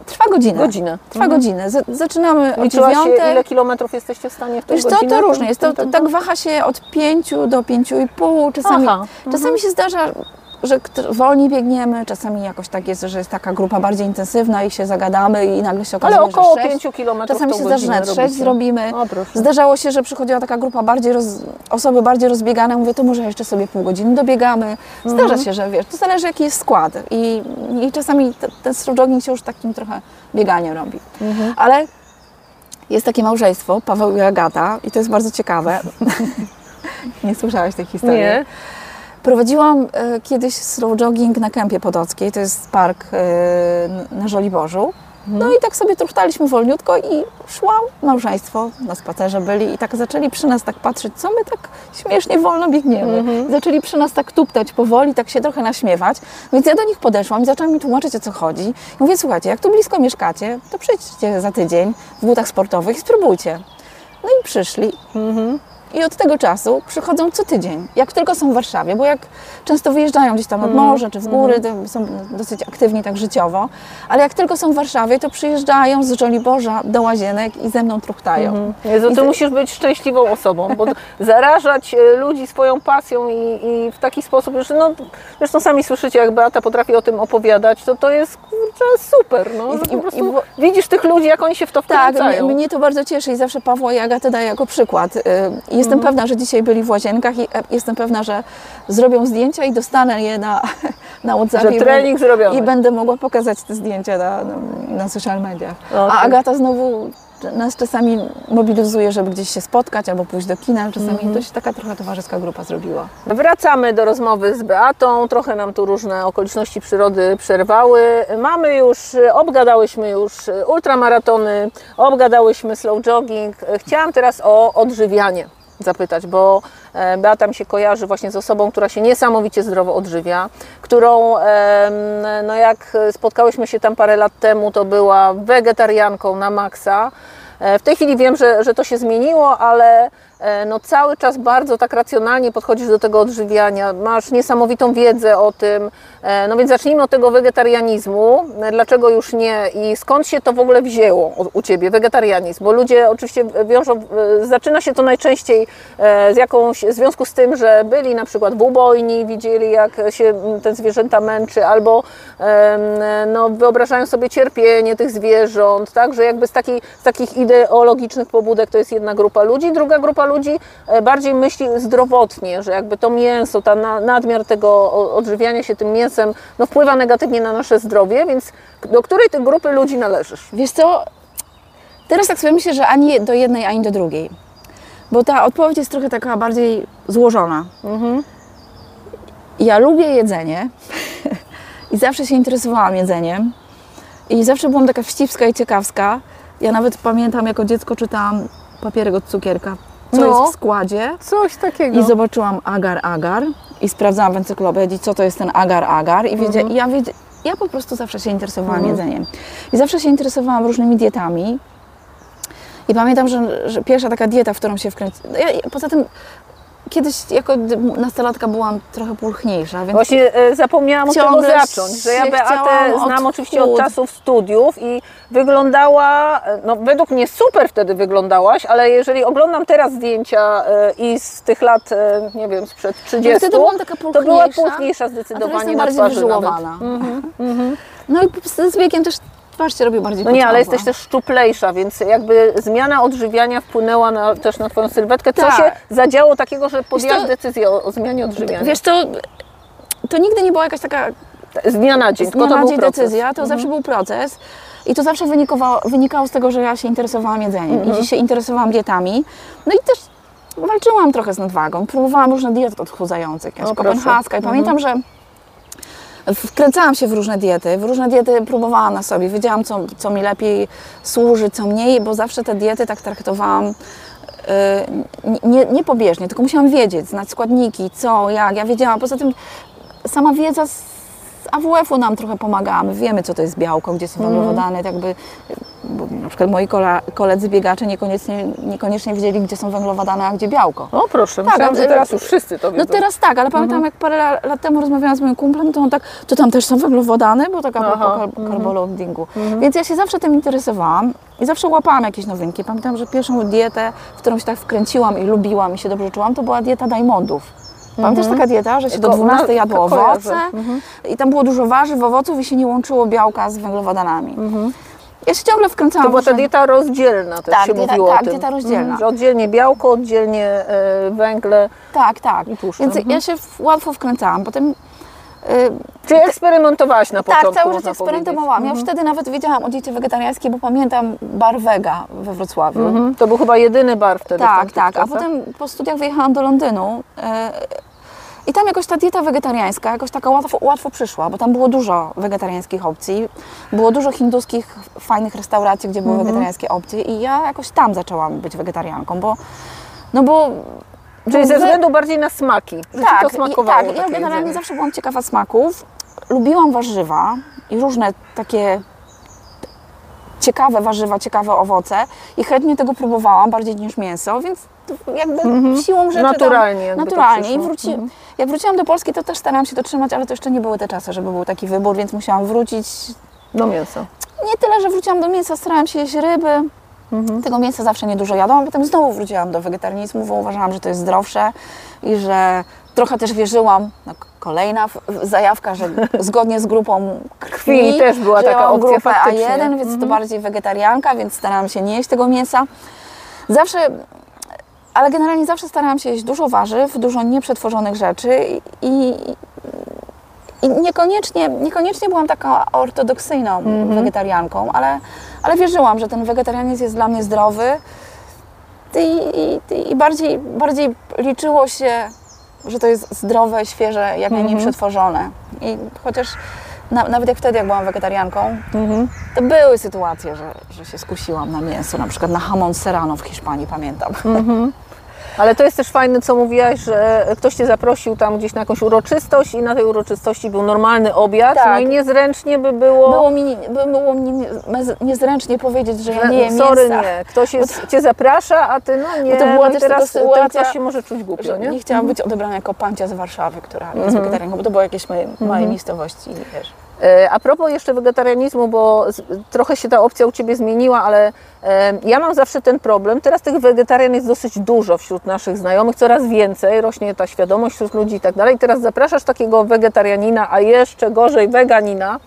Trwa godzinę. Godzinę. Trwa godzinę. Z- Zaczynamy o Liczyłaś się, dziewiątej. ile kilometrów jesteście w stanie w tej Wiesz godzinę? to różnie jest. To, to, tak waha się od 5 do 5,5. Czasami, Aha, czasami się zdarza, że wolniej biegniemy, czasami jakoś tak jest, że jest taka grupa bardziej intensywna i się zagadamy i nagle się okazuje, Ale około że 6, 5 kilometrów Czasami się zdarza, że godzinę nawet 6 robicie. zrobimy. O, proszę. Zdarzało się, że przychodziła taka grupa bardziej, roz, osoby bardziej rozbiegane, mówię, to może jeszcze sobie pół godziny dobiegamy. Zdarza Mhm. się, że wiesz, to zależy jaki jest skład i, i czasami te- ten jogging się już takim trochę bieganiem robi. Mhm. Ale jest takie małżeństwo, Paweł i Agata i to jest bardzo ciekawe. Nie słyszałaś tej historii? Nie. Prowadziłam e, kiedyś slow jogging na Kępie Podockiej, to jest park e, na Żoliborzu. No i tak sobie truchtaliśmy wolniutko i szła małżeństwo, na spacerze byli i tak zaczęli przy nas tak patrzeć, co my tak śmiesznie wolno biegniemy. Zaczęli przy nas tak tuptać powoli, tak się trochę naśmiewać. Więc ja do nich podeszłam i zaczęłam mi tłumaczyć o co chodzi. I mówię, słuchajcie, jak tu blisko mieszkacie, to przyjdźcie za tydzień w butach sportowych i spróbujcie. No i przyszli. I od tego czasu przychodzą co tydzień, jak tylko są w Warszawie, bo jak często wyjeżdżają gdzieś tam nad morze czy w góry, to są dosyć aktywni tak życiowo, ale jak tylko są w Warszawie, to przyjeżdżają z Żoliborza do Łazienek i ze mną truchtają. Jezu, I ty ty- musisz być szczęśliwą osobą, bo zarażać e, ludzi swoją pasją i, i w taki sposób, że no, zresztą sami słyszycie, jak Beata potrafi o tym opowiadać, to to jest kurczę super, no, I- i- po i prostu wo- widzisz tych ludzi, jak oni się w to Tak, wkręcają. mnie, mnie to bardzo cieszy i zawsze Pawła i Agatę daję jako przykład. Y, i Jestem Mhm. pewna, że dzisiaj byli w Łazienkach i e, jestem pewna, że zrobią zdjęcia i dostanę je na, na WhatsAppie. Że i trening będę- zrobiony. I będę mogła pokazać te zdjęcia na, na, social mediach. A Okej. Agata znowu nas czasami mobilizuje, żeby gdzieś się spotkać albo pójść do kina. Czasami Mhm. to się taka trochę towarzyska grupa zrobiła. Wracamy do rozmowy z Beatą. Trochę nam tu różne okoliczności przyrody przerwały. Mamy już, obgadałyśmy już ultramaratony, obgadałyśmy slow jogging. Chciałam teraz o odżywianie. Zapytać, bo e, Beata mi się kojarzy właśnie z osobą, która się niesamowicie zdrowo odżywia, którą no jak spotkałyśmy się tam parę lat temu, to była wegetarianką na maksa. E, W tej chwili wiem, że, że to się zmieniło, ale no cały czas bardzo tak racjonalnie podchodzisz do tego odżywiania, masz niesamowitą wiedzę o tym, e, no więc zacznijmy od tego wegetarianizmu, E, dlaczego już nie i skąd się to w ogóle wzięło u- Ciebie, wegetarianizm, bo ludzie oczywiście wiążą, e, zaczyna się to najczęściej e, z jakąś, w związku z tym, że byli na przykład w ubojni, widzieli jak się m, te zwierzęta męczy, albo no, wyobrażają sobie cierpienie tych zwierząt, tak, że jakby z, takiej, z takich ideologicznych pobudek to jest jedna grupa ludzi, druga grupa ludzi e, bardziej myśli zdrowotnie, że jakby to mięso, ta na, nadmiar tego odżywiania się tym mięsem no, wpływa negatywnie na nasze zdrowie, więc do której ty grupy ludzi należysz? Wiesz co, teraz tak sobie myślę, że ani do jednej, ani do drugiej. Bo ta odpowiedź jest trochę taka bardziej złożona. Ja lubię jedzenie i zawsze się interesowałam jedzeniem. I zawsze byłam taka wścibska i ciekawska. Ja nawet pamiętam, jako dziecko czytałam papierek od cukierka, co No. jest w składzie. Coś takiego. I zobaczyłam agar-agar i sprawdzałam w encyklopedii, co to jest ten agar-agar i, wiedzia- i ja, wiedz- ja po prostu zawsze się interesowałam jedzeniem. I zawsze się interesowałam różnymi dietami. I pamiętam, że, że pierwsza taka dieta, w którą się wkręciłam... Ja, ja- poza tym kiedyś jako nastolatka byłam trochę pulchniejsza, więc Właśnie e, zapomniałam od tego zacząć, że ja Beatę znam od oczywiście od czasów studiów i wyglądała, e, no według mnie super wtedy wyglądałaś, ale jeżeli oglądam teraz zdjęcia e, i z tych lat, e, nie wiem, sprzed 30, wtedy byłam taka to była pulchniejsza, pulchniejsza a teraz zdecydowanie jestem na bardziej twarzy nawet. wyżyłowana. No i z z wiekiem też twarz się robi bardziej No nie, ale jesteś też szczuplejsza, więc jakby zmiana odżywiania wpłynęła na, też na Twoją sylwetkę. Co Tak. się zadziało takiego, że podjęłaś decyzję o, o zmianie odżywiania? Wiesz, to, to nigdy nie była jakaś taka z dnia na dzień, z dnia to na dzień. Mhm. decyzja, to zawsze był proces. I to zawsze wynikało, wynikało z tego, że ja się interesowałam jedzeniem Mhm. i się interesowałam dietami. No i też walczyłam trochę z nadwagą. Próbowałam różne diety odchudzających, jakaś kopenhaska. I pamiętam, że wkręcałam się w różne diety. W różne diety próbowałam na sobie. Wiedziałam, co, co mi lepiej służy, co mniej, bo zawsze te diety tak traktowałam y, nie, nie pobieżnie, tylko musiałam wiedzieć, znać składniki, co, jak. Ja wiedziałam, poza tym sama wiedza z AWF-u nam trochę pomaga. My wiemy, co to jest białko, gdzie są węglowodany, tak jakby, bo na przykład moi koledzy biegacze niekoniecznie, niekoniecznie wiedzieli, gdzie są węglowodany, a gdzie białko. O proszę, Tak, myślałam, że teraz już wszyscy to No wiedzą. teraz tak, ale pamiętam jak parę la- lat temu rozmawiałam z moim kumplem, to on tak, to tam też są węglowodany, bo tak a Aha, propos kar- carboloadingu. Więc ja się zawsze tym interesowałam i zawsze łapałam jakieś nowinki. Pamiętam, że pierwszą dietę, w którą się tak wkręciłam i lubiłam i się dobrze czułam, to była dieta Diamondów. Pamiętasz taka dieta, że się do Ko- 12 na- jadło owoce kojarzę. i tam było dużo warzyw, owoców i się nie łączyło białka z węglowodanami. Ja się ciągle wkręcałam To była ta dieta rozdzielna, też Tak, się dieta- mówiło tak, o tym. dieta rozdzielna. Mhm, że oddzielnie białko, oddzielnie e, węgle. Tak, tak. I tłuszcze, Więc mhm. ja się w- łatwo wkręcałam. Potem Czyli eksperymentowałaś na początku, Tak, cały życie eksperymentowałam. Ja już wtedy nawet wiedziałam o diecie wegetariańskiej, bo pamiętam bar Vega we Wrocławiu. Mhm. To był chyba jedyny bar wtedy w Tak, tamtych tak. A czasach. potem po studiach wyjechałam do Londynu e, i tam jakoś ta dieta wegetariańska jakoś taka łatwo, łatwo przyszła, bo tam było dużo wegetariańskich opcji, było dużo hinduskich fajnych restauracji, gdzie Mhm. były wegetariańskie opcje i ja jakoś tam zaczęłam być wegetarianką, bo no bo Czyli ze względu bardziej na smaki, że ci to i- smakowało tak, ja generalnie jedzenie. zawsze byłam ciekawa smaków. Lubiłam warzywa i różne takie ciekawe warzywa, ciekawe owoce i chętnie tego próbowałam bardziej niż mięso, więc jakby siłą rzeczy Mhm. Naturalnie tam, naturalnie. I wróci, Mhm. jak wróciłam do Polski, to też starałam się to trzymać, ale to jeszcze nie były te czasy, żeby był taki wybór, więc musiałam wrócić. Do mięsa. Nie tyle, że wróciłam do mięsa, starałam się jeść ryby. Mhm. Tego mięsa zawsze niedużo jadłam, a potem znowu wróciłam do wegetarianizmu, bo uważałam, że to jest zdrowsze i że trochę też wierzyłam, no, kolejna zajawka, że zgodnie z grupą krwi, Krwi też była taka opcja grupę faktycznie. A1, więc to bardziej wegetarianka, więc starałam się nie jeść tego mięsa. Zawsze, ale generalnie zawsze starałam się jeść dużo warzyw, dużo nieprzetworzonych rzeczy i, i, niekoniecznie, niekoniecznie byłam taką ortodoksyjną Mhm. wegetarianką, ale, ale wierzyłam, że ten wegetarianizm jest dla mnie zdrowy i, i, i bardziej, bardziej liczyło się, że to jest zdrowe, świeże, jak najmniej Mhm. przetworzone. I chociaż na, nawet jak wtedy, jak byłam wegetarianką, Mhm. to były sytuacje, że, że się skusiłam na mięso, na przykład na hamon serrano w Hiszpanii, pamiętam. Ale to jest też fajne, co mówiłaś, że ktoś Cię zaprosił tam gdzieś na jakąś uroczystość i na tej uroczystości był normalny obiad, Tak. no i niezręcznie by było... Było mi, by- było mi nie- niezręcznie powiedzieć, że ja nie jem Sorry, mięsa. nie. Ktoś jest, Cię zaprasza, a Ty no nie, Bo to była no też teraz sytuacja, ten się może czuć głupio, nie? nie chciałam być odebrana jako pancia z Warszawy, która jest wegetarianką, bo to było jakieś moje, małej miejscowości, wiesz. E, A propos jeszcze wegetarianizmu, bo trochę się ta opcja u Ciebie zmieniła, ale e, ja mam zawsze ten problem. Teraz tych wegetarian jest dosyć dużo wśród naszych znajomych, coraz więcej, rośnie ta świadomość wśród ludzi i tak dalej. Teraz zapraszasz takiego wegetarianina, a jeszcze gorzej weganina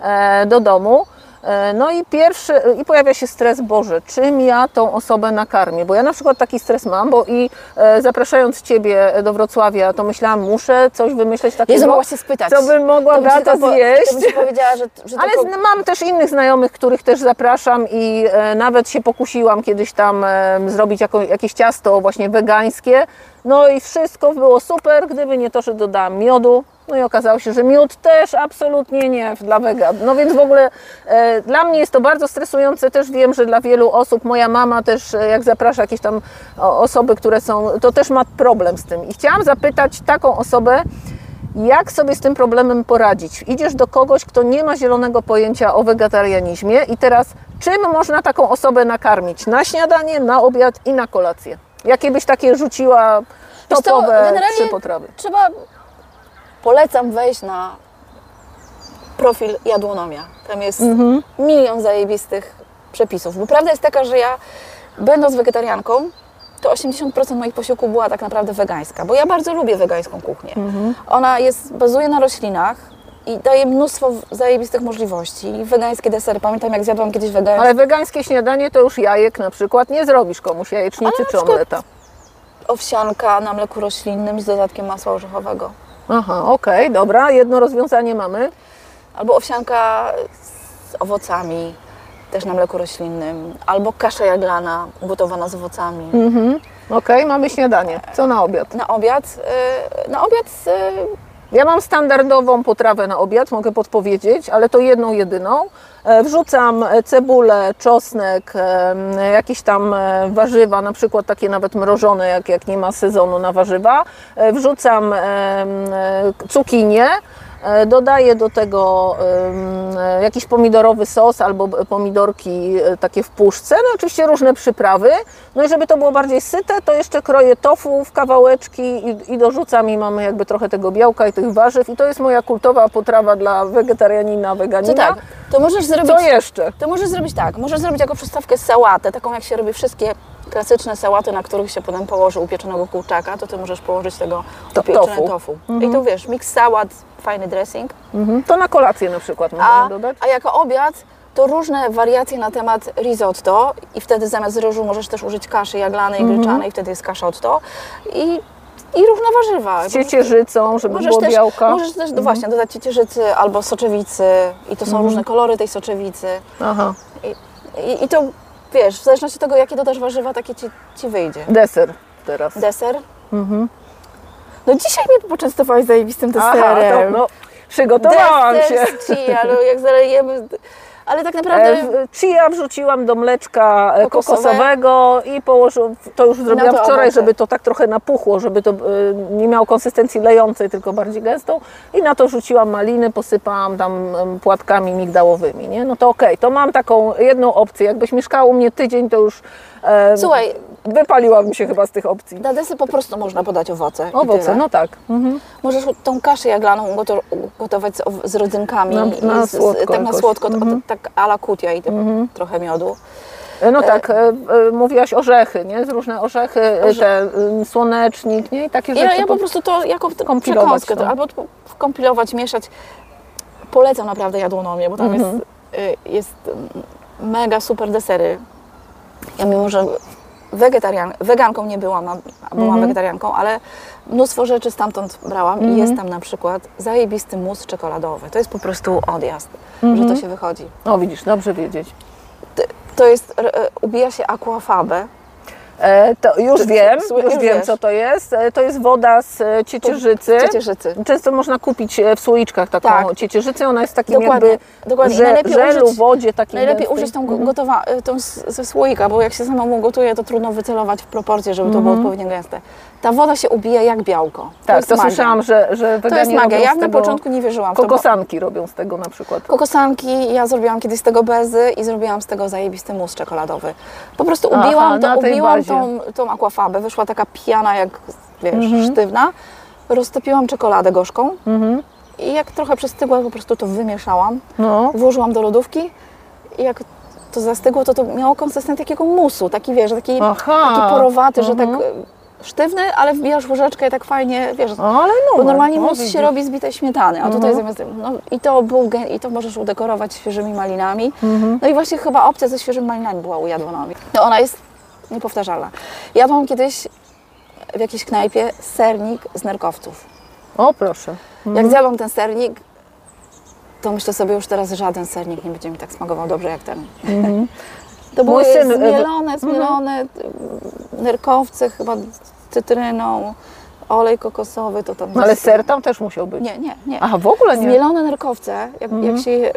e, do domu. E, No i pierwszy, i pojawia się stres, Boże, czym ja tą osobę nakarmię? Bo ja na przykład taki stres mam, bo i e, zapraszając Ciebie do Wrocławia, to myślałam, muszę coś wymyśleć takiego, Jezu, mogłaś się spytać. co bym mogła po- zjeść. To powiedziała, że, że Ale tylko... mam też innych znajomych, których też zapraszam i e, nawet się pokusiłam kiedyś tam e, zrobić jako, jakieś ciasto właśnie wegańskie. No i wszystko było super, gdyby nie to, że dodałam miodu. No i okazało się, że miód też absolutnie nie dla wegan. No więc w ogóle e, dla mnie jest to bardzo stresujące. Też wiem, że dla wielu osób, moja mama też e, jak zaprasza jakieś tam osoby, które są, to też ma problem z tym. I chciałam zapytać taką osobę, jak sobie z tym problemem poradzić? Idziesz do kogoś, kto nie ma zielonego pojęcia o wegetarianizmie i teraz czym można taką osobę nakarmić? Na śniadanie, na obiad i na kolację. Jakie byś takie rzuciła co, topowe generalnie trzy potrawy? Trzeba, polecam wejść na profil Jadłonomia. Tam jest Mhm. milion zajebistych przepisów. Bo prawda jest taka, że ja będąc wegetarianką, to 80% moich posiłków była tak naprawdę wegańska, bo ja bardzo lubię wegańską kuchnię. Mhm. Ona jest, bazuje na roślinach i daje mnóstwo zajebistych możliwości. Wegańskie desery, pamiętam jak zjadłam kiedyś wegańskie. Ale wegańskie śniadanie to już jajek na przykład nie zrobisz komuś jajecznicy czy omleta. Owsianka na mleku roślinnym z dodatkiem masła orzechowego. Aha, okej, dobra, jedno rozwiązanie mamy. Albo owsianka z owocami, też na mleku roślinnym. Albo kasza jaglana gotowana z owocami. Mhm. Okej, mamy śniadanie. Co na obiad? Na obiad, y, na obiad y, Ja mam standardową potrawę na obiad, mogę podpowiedzieć, ale to jedną jedyną. E, Wrzucam e, cebulę, czosnek, em, jakieś tam e, warzywa, na przykład takie nawet mrożone, jak, jak nie ma sezonu na warzywa. E, Wrzucam e, cukinię, e, dodaję do tego e, jakiś pomidorowy sos albo b- pomidorki e, takie w puszce, no oczywiście różne przyprawy. No i żeby to było bardziej syte, to jeszcze kroję tofu w kawałeczki i, i dorzucam i mamy jakby trochę tego białka i tych warzyw i to jest moja kultowa potrawa dla wegetarianina, weganina. to tak, to możesz zrobić... Co jeszcze? To możesz zrobić tak, możesz zrobić jako przystawkę sałatę, taką jak się robi wszystkie klasyczne sałaty, na których się potem położy upieczonego kurczaka, to ty możesz położyć tego To upieczone tofu. tofu. I to wiesz, miks sałat, fajny dressing. Mhm. To na kolację na przykład A, możemy dodać. a jako obiad to różne wariacje na temat risotto i wtedy zamiast ryżu możesz też użyć kaszy jaglanej, Mhm. gryczanej, wtedy jest kasza otto i, i różne warzywa. Z ciecierzycą, żeby Możesz było też, białka. Mhm. możesz też właśnie dodać ciecierzycy albo soczewicy i to są różne kolory tej soczewicy. Aha, I, I to wiesz, w zależności od tego, jakie dodasz warzywa, takie ci, ci wyjdzie. deser teraz. Deser. No dzisiaj mnie poczęstowałeś zajebistym Aha, deserem. to, no, przygotowałam się. Deser z chia, no jak zalejemy... Ale tak naprawdę... E, Chia wrzuciłam do mleczka e, Kokosowe. kokosowego i położyłam, to już zrobiłam to wczoraj, owoce. żeby to tak trochę napuchło, żeby to e, nie miało konsystencji lejącej, tylko bardziej gęstą. I na to rzuciłam maliny, posypałam tam płatkami migdałowymi, nie? No to okej, to mam taką jedną opcję. Jakbyś mieszkała u mnie tydzień, to już e, Słuchaj, wypaliłabym się chyba z tych opcji. na deser po prostu można podać owoce. Owoce, no tak. Mhm. Możesz tą kaszę jaglaną goto- gotować z, rodzynkami. Na- na z, słodko z, tak na słodko, Mhm. tak a la kutia i te- trochę miodu. E, No tak, e, e, mówiłaś orzechy, nie? Z różne orzechy, e, Orze- te e, słonecznik, nie? I takie Ja, rzeczy. ja po pod- prostu to jako przekąskę, to. to. albo kompilować, mieszać. Polecam naprawdę jadłonomię, bo tam Mhm. jest, y, jest mm, mega super desery. Ja mimo, że wegetarian, weganką nie byłam, a byłam Mhm. wegetarianką, ale mnóstwo rzeczy stamtąd brałam i jest tam na przykład zajebisty mus czekoladowy. To jest po prostu odjazd, że to się wychodzi. O widzisz, dobrze wiedzieć. To jest, e, ubija się aquafabę. E, to już wiem, już wiem co to jest. E, to jest woda z ciecierzycy. Ciecierzycy. Często można kupić e, w słoiczkach taką Tak. ciecierzycę. Ona jest takim Dokładnie, jakby dokładnie. Że, Najlepiej żelu, użyć- wodzie takiej Najlepiej użyć tą gotowa, tą ze słoika, bo jak się samemu gotuje, to trudno wycelować w proporcje, żeby to było odpowiednio gęste. Ta woda się ubija jak białko. Tak, to magia. słyszałam, że, że To jest magia. Ja na początku nie wierzyłam w to. bo- Kokosanki robią z tego na przykład. Kokosanki, ja zrobiłam kiedyś z tego bezy i zrobiłam z tego zajebisty mus czekoladowy. Po prostu Aha, ubiłam, na to, ubiłam tą, tą akwafabę, wyszła taka pijana jak, wiesz, Mhm. sztywna. Roztopiłam czekoladę gorzką i jak trochę przystygła, po prostu to wymieszałam. No. Włożyłam do lodówki i jak to zastygło, to to miało konsystencję takiego musu, taki wiesz, taki, Aha. taki porowaty, że Mhm. tak e, sztywny, ale wbijasz łyżeczkę i tak fajnie, wiesz, O, ale no. bo normalnie o, mus się robi z bitej śmietany, a tutaj Mhm. zamiast, no i to był, gen- i to możesz udekorować świeżymi malinami. Mhm. No i właśnie chyba opcja ze świeżymi malinami była u Jadłonowi. No ona jest niepowtarzalna. Jadłam kiedyś w jakiejś knajpie sernik z nerkowców. O, proszę. Jak zjadłam ten sernik, to myślę sobie już teraz żaden sernik nie będzie mi tak smakował dobrze jak ten. To były Mój syn, e, zmielone, zmielone nerkowce chyba z cytryną, olej kokosowy, to tam... No, ale ser tam też musiał być. Nie, nie, nie. Aha, w ogóle nie. Zmielone nerkowce, jak, jak się je,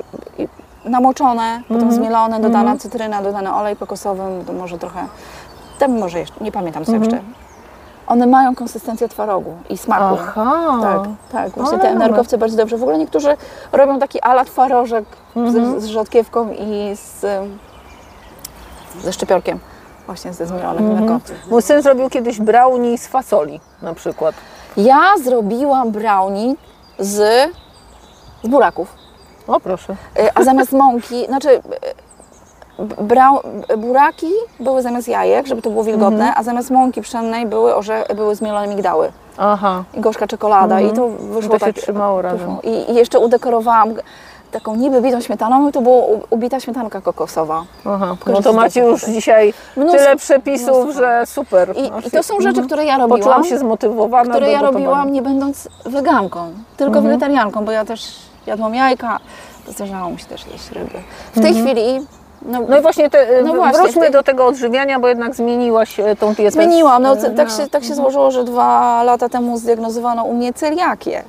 namoczone, potem zmielone, dodana cytryna, dodany olej kokosowy, to może trochę, tam może jeszcze, nie pamiętam co jeszcze. One mają konsystencję twarogu i smaku. Aha. Tak, tak. Właśnie te nerkowce bardzo dobrze. W ogóle niektórzy robią taki ala twarożek z, z rzodkiewką i z, ze szczypiorkiem. Właśnie ze zmielonych nerkowców. Mój syn zrobił kiedyś brownie z fasoli na przykład. Ja zrobiłam brownie z, z buraków. O, proszę. Y, A zamiast mąki, znaczy y, brał, buraki były zamiast jajek, żeby to było wilgotne, a zamiast mąki pszennej były, orze, były zmielone migdały Aha. i gorzka czekolada i to wyszło To się tak. trzymało razem. I, I jeszcze udekorowałam taką niby bitą śmietaną i to była ubita śmietanka kokosowa. Aha. No to macie już dzisiaj Mnóstwo, tyle przepisów, mnóstwo. że super. I, I to są rzeczy, które ja Poczułam robiłam, się zmotywowana które ja gotowania. robiłam nie będąc weganką, tylko wegetarianką, bo ja też jadłam jajka, zdarzało mi się też jeść ryby. W tej chwili no, No i właśnie, te, No właśnie, wróćmy tej- do tego odżywiania, bo jednak zmieniłaś e, tą dietę. Zmieniłam. No, tak, się, tak się złożyło, że dwa lata temu zdiagnozowano u mnie celiakię.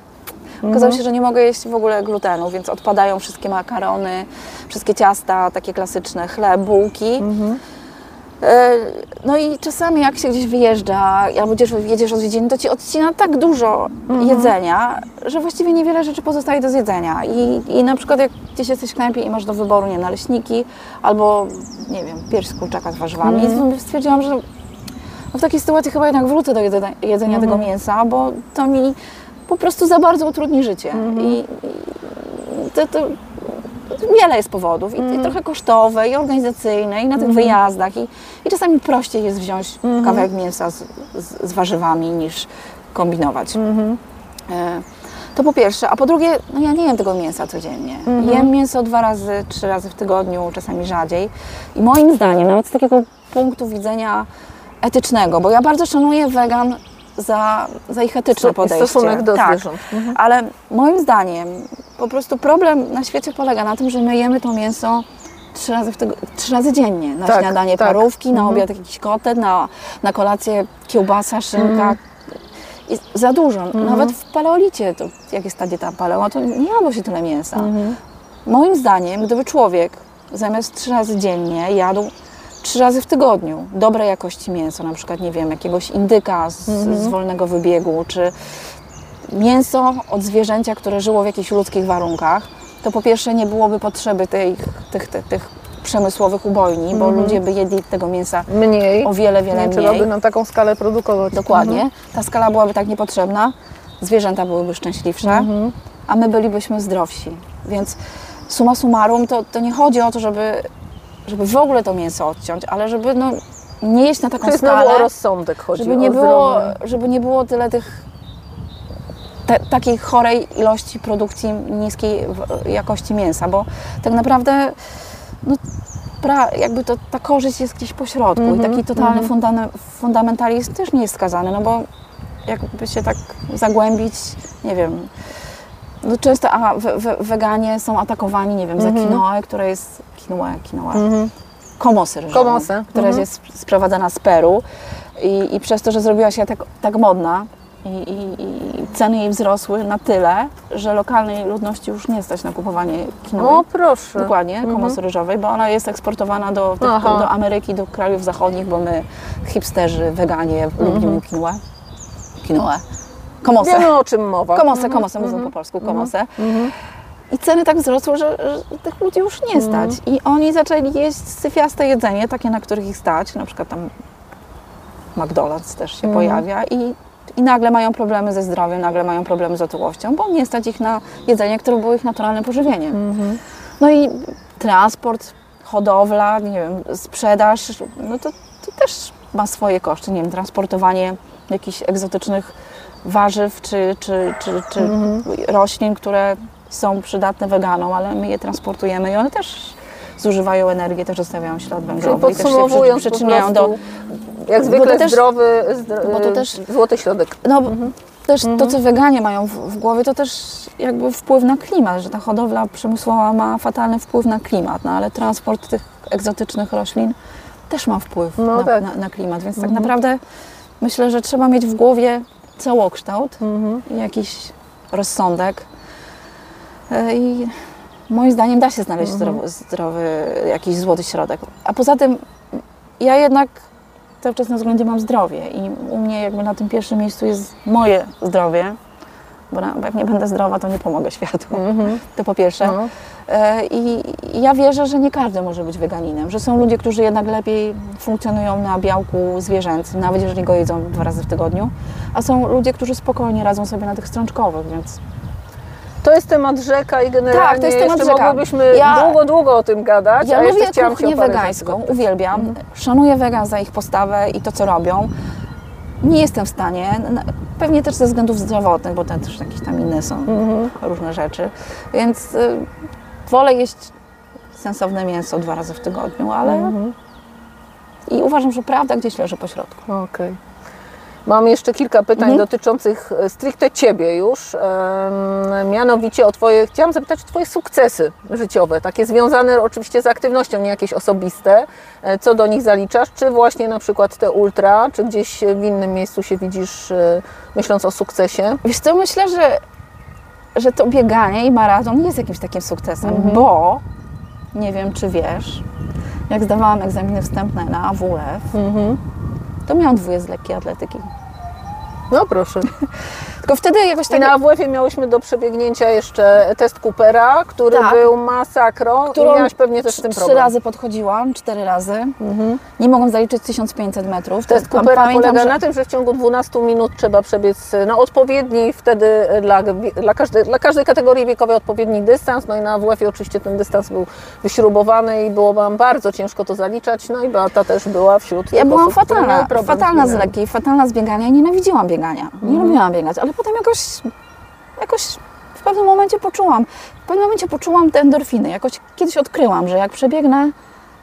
Okazało się, że nie mogę jeść w ogóle glutenu, więc odpadają wszystkie makarony, wszystkie ciasta, takie klasyczne, chleb, bułki. E, No i czasami jak się gdzieś wyjeżdża, albo gdzieś jedziesz odwiedziny, to ci odcina tak dużo jedzenia, że właściwie niewiele rzeczy pozostaje do zjedzenia. I, I na przykład jak gdzieś jesteś w knajpie i masz do wyboru, nie naleśniki, albo nie wiem, pierś z kurczaka z warzywami, i stwierdziłam, że no w takiej sytuacji chyba jednak wrócę do jedzenia, jedzenia tego mięsa, bo to mi po prostu za bardzo utrudni życie. I, i to, to wiele jest powodów. I, I trochę kosztowe, i organizacyjne, i na tych wyjazdach. I, I czasami prościej jest wziąć kawałek mięsa z, z, z warzywami niż kombinować. E, To po pierwsze, a po drugie, no ja nie jem tego mięsa codziennie. Jem mięso dwa razy, trzy razy w tygodniu, czasami rzadziej. I moim zdaniem, nawet z takiego punktu widzenia etycznego, bo ja bardzo szanuję wegan za, za ich etyczne podejście. stosunek do tak. zwierząt. Ale moim zdaniem po prostu problem na świecie polega na tym, że my jemy to mięso trzy razy, w tygo- trzy razy dziennie. Na Tak, śniadanie tak. parówki, na obiad jakiś kotet, na, na kolację kiełbasa, szynka. I za dużo. Nawet w paleolicie, to jak jest ta dieta paleo, to nie jadło się tyle mięsa. Moim zdaniem, gdyby człowiek zamiast trzy razy dziennie jadł trzy razy w tygodniu dobrej jakości mięso, na przykład, nie wiem, jakiegoś indyka z, z wolnego wybiegu, czy mięso od zwierzęcia, które żyło w jakichś ludzkich warunkach, to po pierwsze nie byłoby potrzeby tej, tych, tych, tych przemysłowych ubojni, bo ludzie by jedli tego mięsa Mniej. o wiele, wiele nie mniej. trzeba by na taką skalę produkować. Dokładnie. Ta skala byłaby tak niepotrzebna, zwierzęta byłyby szczęśliwsze, Mhm. a my bylibyśmy zdrowsi. Więc summa summarum to, to nie chodzi o to, żeby, żeby w ogóle to mięso odciąć, ale żeby no, nie jeść na taką skalę, znowu o rozsądek chodzi. żeby nie, było, żeby nie było tyle tych te, takiej chorej ilości produkcji niskiej jakości mięsa, bo tak naprawdę no, pra, jakby to, ta korzyść jest gdzieś po środku Mhm, i taki totalny fundane- fundamentalizm też nie jest skazany, no bo jakby się tak zagłębić, nie wiem, no często a, we, we, weganie są atakowani, nie wiem, za Mhm. quinoę, która jest quinoa, quinoa, Mhm. komosę ryżową, Komosę, która mhm. jest sprowadzana z Peru i, i przez to, że zrobiła się tak, tak modna i, i, i ceny jej wzrosły na tyle, że lokalnej ludności już nie stać na kupowanie kinowej. O proszę. Dokładnie, komosy ryżowej, bo ona jest eksportowana do, do, Ameryki, do krajów zachodnich, bo my hipsterzy, weganie lubimy quinoę. Quinoę. Komosę. Wiemy o czym mowa. Komosę, komosę, mówią po polsku, komosę. I ceny tak wzrosły, że, że tych ludzi już nie stać. I oni zaczęli jeść syfiaste jedzenie, takie, na których ich stać. Na przykład tam McDonald's też się pojawia i, i nagle mają problemy ze zdrowiem, nagle mają problemy z otyłością, bo nie stać ich na jedzenie, które było ich naturalnym pożywieniem. No i transport, hodowla, nie wiem, sprzedaż, no to, to też ma swoje koszty. Nie wiem, transportowanie jakichś egzotycznych warzyw czy, czy, czy, czy roślin, które są przydatne weganom, ale my je transportujemy i one też zużywają energię, też zostawiają ślad Czyli węglowy i też się przyczyniają do... jak zwykle też- zdrowy, zdro, bo to też- złoty środek. No, też to, co weganie mają w, w głowie, to też jakby wpływ na klimat, że ta hodowla przemysłowa ma fatalny wpływ na klimat, no ale transport tych egzotycznych roślin też ma wpływ No na, tak. na, na klimat, więc tak naprawdę myślę, że trzeba mieć w głowie całokształt i jakiś rozsądek i moim zdaniem da się znaleźć zdrowy, zdrowy jakiś złoty środek. A poza tym ja jednak cały czas na względzie mam zdrowie i u mnie jakby na tym pierwszym miejscu jest moje zdrowie, bo, na, bo jak nie będę zdrowa, to nie pomogę światu. To po pierwsze. No. E, I i ja wierzę, że nie każdy może być weganinem, że są ludzie, którzy jednak lepiej funkcjonują na białku zwierzęcym, nawet jeżeli go jedzą dwa razy w tygodniu, a są ludzie, którzy spokojnie radzą sobie na tych strączkowych, więc To jest temat rzeka i generalnie Tak, to jest temat rzeka. mogłybyśmy Ja- długo, długo o tym gadać, Ja lubię kuchnię wegańską, uwielbiam. Szanuję wegan za ich postawę i to, co robią. Nie jestem w stanie, pewnie też ze względów zdrowotnych, bo te też jakieś tam inne są Mhm. różne rzeczy, więc y, wolę jeść sensowne mięso dwa razy w tygodniu, ale Mhm. i uważam, że prawda gdzieś leży po środku. Okej. Mam jeszcze kilka pytań Mhm. dotyczących e, stricte Ciebie już. Mianowicie o Twoje, chciałam zapytać o Twoje sukcesy życiowe, takie związane oczywiście z aktywnością, nie jakieś osobiste. E, Co do nich zaliczasz? Czy właśnie na przykład te ultra, czy gdzieś w innym miejscu się widzisz, e, myśląc o sukcesie? Wiesz co, myślę, że, że to bieganie i maraton nie jest jakimś takim sukcesem, Mhm. bo nie wiem, czy wiesz, jak zdawałam egzaminy wstępne na AWF, Mhm. To miałam dwóje z lekkiej atletyki. No proszę. Tylko wtedy jakoś I tak... na AWF-ie miałyśmy do przebiegnięcia jeszcze test Coopera, który Tak. był masakrą i miałaś pewnie też z tym trzy problem. razy podchodziłam, cztery razy. Nie mogłam zaliczyć 1500 metrów. Test Coopera pamiętam, polega że- na tym, że w ciągu 12 minut trzeba przebiec no, odpowiedni wtedy dla, dla, każdej, dla każdej kategorii wiekowej odpowiedni dystans. No i na WF-ie oczywiście ten dystans był wyśrubowany i było Wam bardzo ciężko to zaliczać. No i Beata też była wśród Ja byłam osób, fatalna, fatalna z lekkiej, fatalna z biegania i nienawidziłam biegania. Nie lubiłam biegać, ale potem jakoś, jakoś w pewnym momencie poczułam, w pewnym momencie poczułam te endorfiny. Jakoś kiedyś odkryłam, że jak przebiegnę,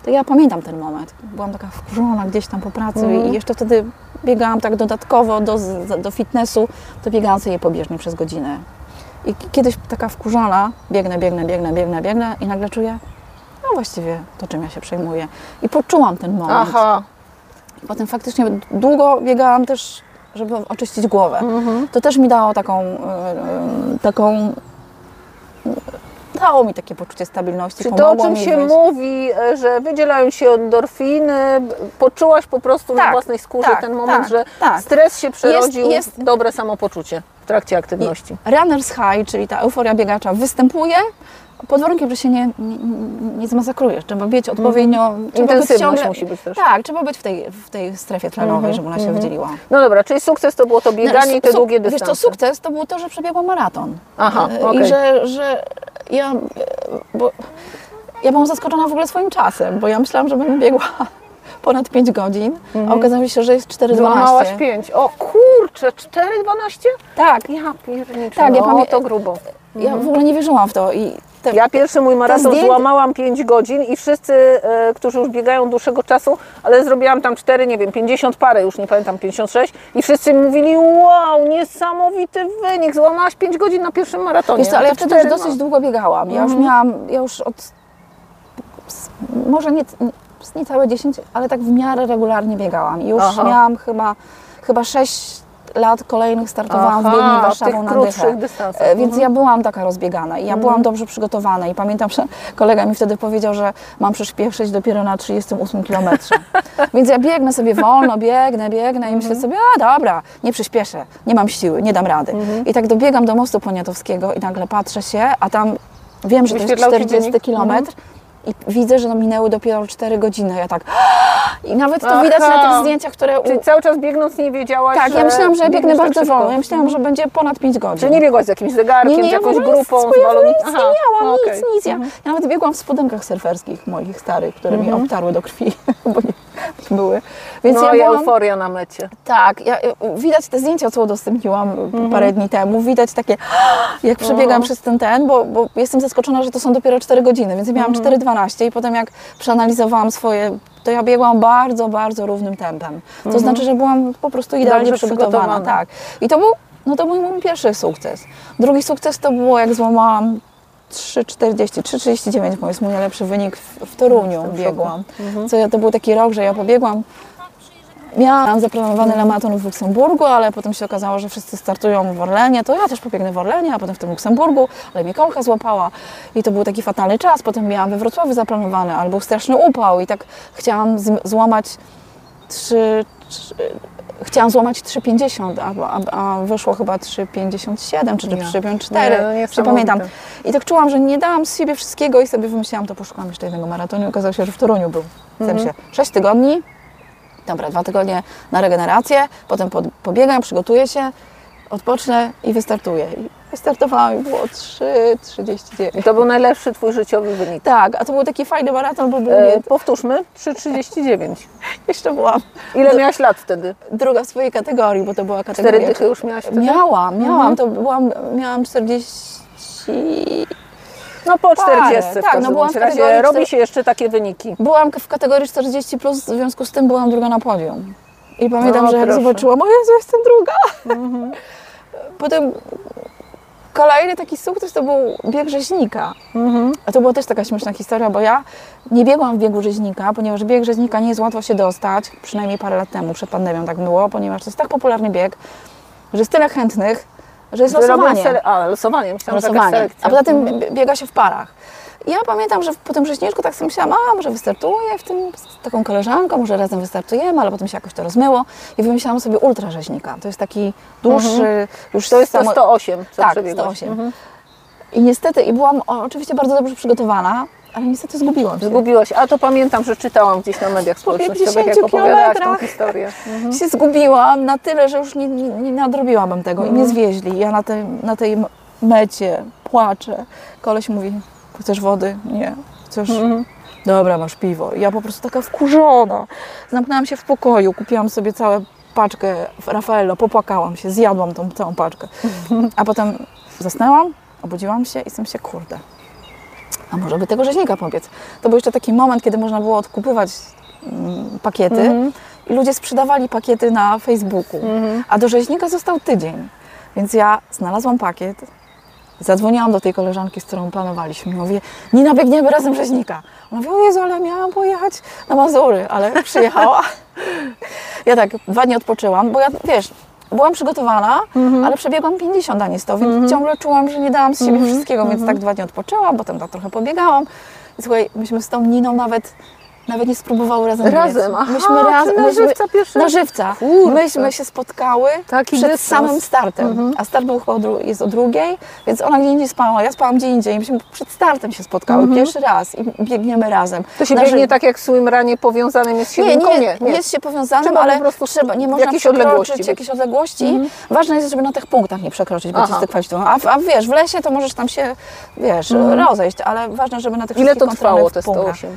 to ja pamiętam ten moment. Byłam taka wkurzona gdzieś tam po pracy i jeszcze wtedy biegałam tak dodatkowo do, do fitnessu, to biegałam sobie pobieżnie przez godzinę. I kiedyś taka wkurzona, biegnę, biegnę, biegnę, biegnę, biegnę i nagle czuję, no właściwie to czym ja się przejmuję. I poczułam ten moment. Aha, Potem faktycznie długo biegałam też, żeby oczyścić głowę. Mhm. To też mi dało taką, e, e, taką dało mi takie poczucie stabilności. Czyli to, o czym się mówi, e, że wydzielają się endorfiny, poczułaś po prostu na Tak, własnej skórze tak, ten moment, tak, że tak. stres się przerodził jest- w dobre samopoczucie w trakcie aktywności. Runner's high, czyli ta euforia biegacza występuje, pod warunkiem, że się nie, nie, nie zmasakrujesz. Trzeba mieć odpowiednio... trzeba być Mhm. Intensywność ciągle- musi być też. Tak, trzeba być w tej, w tej strefie tlenowej, Mhm, żeby ona się wydzieliła. No dobra, czyli sukces to było to bieganie i te długie Wiesz dystanse. co, sukces to było to, że przebiegłam maraton. Aha, E, okej. I że, że ja, e, bo ja byłam zaskoczona w ogóle swoim czasem, bo ja myślałam, że będę biegła ponad 5 godzin, a okazało się, że jest 4,12. Złamałaś pięć. O kurczę, 4,12? Tak, Ja pierniczę, Tak, ja no, pamię- to grubo. ja w ogóle nie wierzyłam w to. I te, Ja pierwszy mój maraton zdjęcie- złamałam 5 godzin i wszyscy, e, którzy już biegają dłuższego czasu, ale zrobiłam tam 4, nie wiem, 50 parę, już nie pamiętam, 56 i wszyscy mówili, wow, niesamowity wynik, złamałaś 5 godzin na pierwszym maratonie. Wiesz co, ale ja wtedy już dosyć długo biegałam. Ja już miałam, ja już od... Może nie, niecałe 10, ale tak w miarę regularnie biegałam. I już Aha. miałam chyba, chyba 6 lat kolejnych startowałam Aha, w biegni w Warszawą tych na dychę. dystansach. E, Więc Mhm. ja byłam taka rozbiegana i ja byłam dobrze przygotowana i pamiętam, że kolega mi wtedy powiedział, że mam przyspieszyć dopiero na 38 kilometrze. Więc ja biegnę sobie wolno, biegnę, biegnę i myślę Mhm. sobie, a dobra, nie przyspieszę, nie mam siły, nie dam rady. Mhm. I tak dobiegam do mostu poniatowskiego i nagle patrzę się, a tam wiem, że to jest Wyświetlał się 40 dziennik? kilometr i widzę, że no minęły dopiero 4 godziny. Ja tak i nawet to Aha. widać na tych zdjęciach, które... U... Czyli cały czas biegnąc nie wiedziałaś, Tak, ja myślałam, że ja biegnę tak bardzo szybko. wolno. Ja myślałam, że będzie ponad 5 godzin. Czyli nie biegłaś z jakimś zegarkiem, Nie, nie, z ja jakąś ogóle grupą, z ja balonikiem? nic nie miałam, okej. nic, nic. Ja, ja nawet biegłam w spodenkach surferskich moich starych, które mi obtarły do krwi, bo nie były. Więc No ja byłam, euforia na mecie. tak, ja, widać te zdjęcia, co udostępniłam parę dni temu, widać takie, jak przebiegam przez ten ten, bo, bo jestem zaskoczona, że to są dopiero 4 godziny, więc ja miałam 4,12 i potem jak przeanalizowałam swoje, to ja biegłam bardzo, bardzo równym tempem. To znaczy, że byłam po prostu idealnie przygotowana. przygotowana. Tak. I to był, no to był mój pierwszy sukces. Drugi sukces to było, jak złamałam 3,40, 3,39, bo jest mój najlepszy wynik w, w Toruniu biegłam. Co ja, to był taki rok, że ja pobiegłam. Miałam zaplanowany lamaton w Luksemburgu, ale potem się okazało, że wszyscy startują w Orlenie, to ja też pobiegnę w Orlenie, a potem w tym Luksemburgu, ale mnie kolka złapała. I to był taki fatalny czas. Potem miałam we Wrocławiu zaplanowany, ale był straszny upał. I tak chciałam złamać 3, chciałam złamać 3,50, a, a, wyszło chyba 3,57 czy Nie. 3,54, Nie, no nie niesamowite. pamiętam. I tak czułam, że nie dałam z siebie wszystkiego i sobie wymyśliłam, to poszukam jeszcze jednego maratonu okazało się, że w Toruniu był. W sensie 6 tygodni, Dobra, dwa tygodnie na regenerację, potem pod, pobiegam, przygotuję się, odpocznę i wystartuję. I wystartowałam i było 3,39. I to był najlepszy twój życiowy wynik. Tak, a to był taki fajny maraton, bo był E, nie, powtórzmy, 3,39. jeszcze byłam Ile miałaś lat wtedy? druga w swojej kategorii, bo to była Cztery kategoria... dychy już miałaś wtedy? Miałam, miałam, to byłam, miałam 40... No po Parę, 40 w tak, no byłam w razie kategorii robi cztery- się jeszcze takie wyniki. Byłam w kategorii 40+, plus, w związku z tym byłam druga na podium. I pamiętam, No, że jak proszę. zobaczyłam, o Jezu, jestem druga. Potem kolejny taki sukces to był bieg rzeźnika. A to była też taka śmieszna historia, bo ja nie biegłam w biegu rzeźnika, ponieważ bieg rzeźnika nie jest łatwo się dostać, przynajmniej parę lat temu, przed pandemią tak było, ponieważ to jest tak popularny bieg, że jest tyle chętnych, że jest losowanie. sele- A, losowanie, myślałam, Losowanie. A poza tym bie- biega się w parach. I ja pamiętam, że po tym rzeźniczku tak sobie myślałam, a może wystartuję w tym z taką koleżanką, może razem wystartujemy, ale potem się jakoś to rozmyło i wymyślałam sobie ultra rzeźnika. To jest taki dłuższy, już To jest to samo- 108, co Tak, przebiegłaś. 108. Mhm. I niestety, i byłam oczywiście bardzo dobrze przygotowana, ale niestety zgubiłam się. Zgubiłaś, a to pamiętam, że czytałam gdzieś na mediach społecznościowych, jak 50 opowiadałaś tą historię. Mhm. się zgubiłam na tyle, że już nie, nie, nie nadrobiłabym tego i mnie zwieźli. Ja na tej, na tej mecie płaczę. Koleś mówi, chcesz wody? Nie. Chcesz? Dobra, masz piwo. I ja po prostu taka wkurzona. Zamknęłam się w pokoju, kupiłam sobie całą paczkę Raffaello, popłakałam się, zjadłam tą całą paczkę. A potem zasnęłam, obudziłam się i sam się, kurde, a może by tego rzeźnika pobiec. To był jeszcze taki moment, kiedy można było odkupywać mm, pakiety i ludzie sprzedawali pakiety na Facebooku, a do rzeźnika został tydzień. Więc ja znalazłam pakiet, zadzwoniłam do tej koleżanki, z którą planowaliśmy. Mówię, Nina, biegniemy razem rzeźnika. Ona mówi, o Jezu, ale miałam pojechać na Mazury, ale przyjechała. Ja tak dwa dni odpoczyłam, bo ja, wiesz, byłam przygotowana, ale przebiegłam 50, a nie 100, więc ciągle czułam, że nie dałam z siebie wszystkiego, więc tak dwa dni odpoczęłam, potem tak trochę pobiegałam. I słuchaj, myśmy z tą Niną nawet, nawet nie spróbowały razem Razem, aha, myśmy razem, na myśmy, żywca pierwszy Na żywca. Kurczę. Myśmy się spotkały Taki przed dystans. samym startem, a start był chyba o jest o drugiej, więc ona gdzie indziej spała, ja spałam gdzie indziej. Myśmy przed startem się spotkały pierwszy raz i biegniemy razem. To się Na biegnie żywo. tak jak w swimranie powiązanym jest Nie, siedynką? nie, nie, jest się powiązanym, Trzeba po ale prostu trzeba, nie można przekroczyć odległości być. jakiejś odległości. Ważne jest, żeby na tych punktach nie przekroczyć, bo Aha. ci zdyskwalifikują. A, a wiesz, w lesie to możesz tam się, wiesz, rozejść, ale ważne, żeby na tych Ile to trwało te punktach. 108? Y,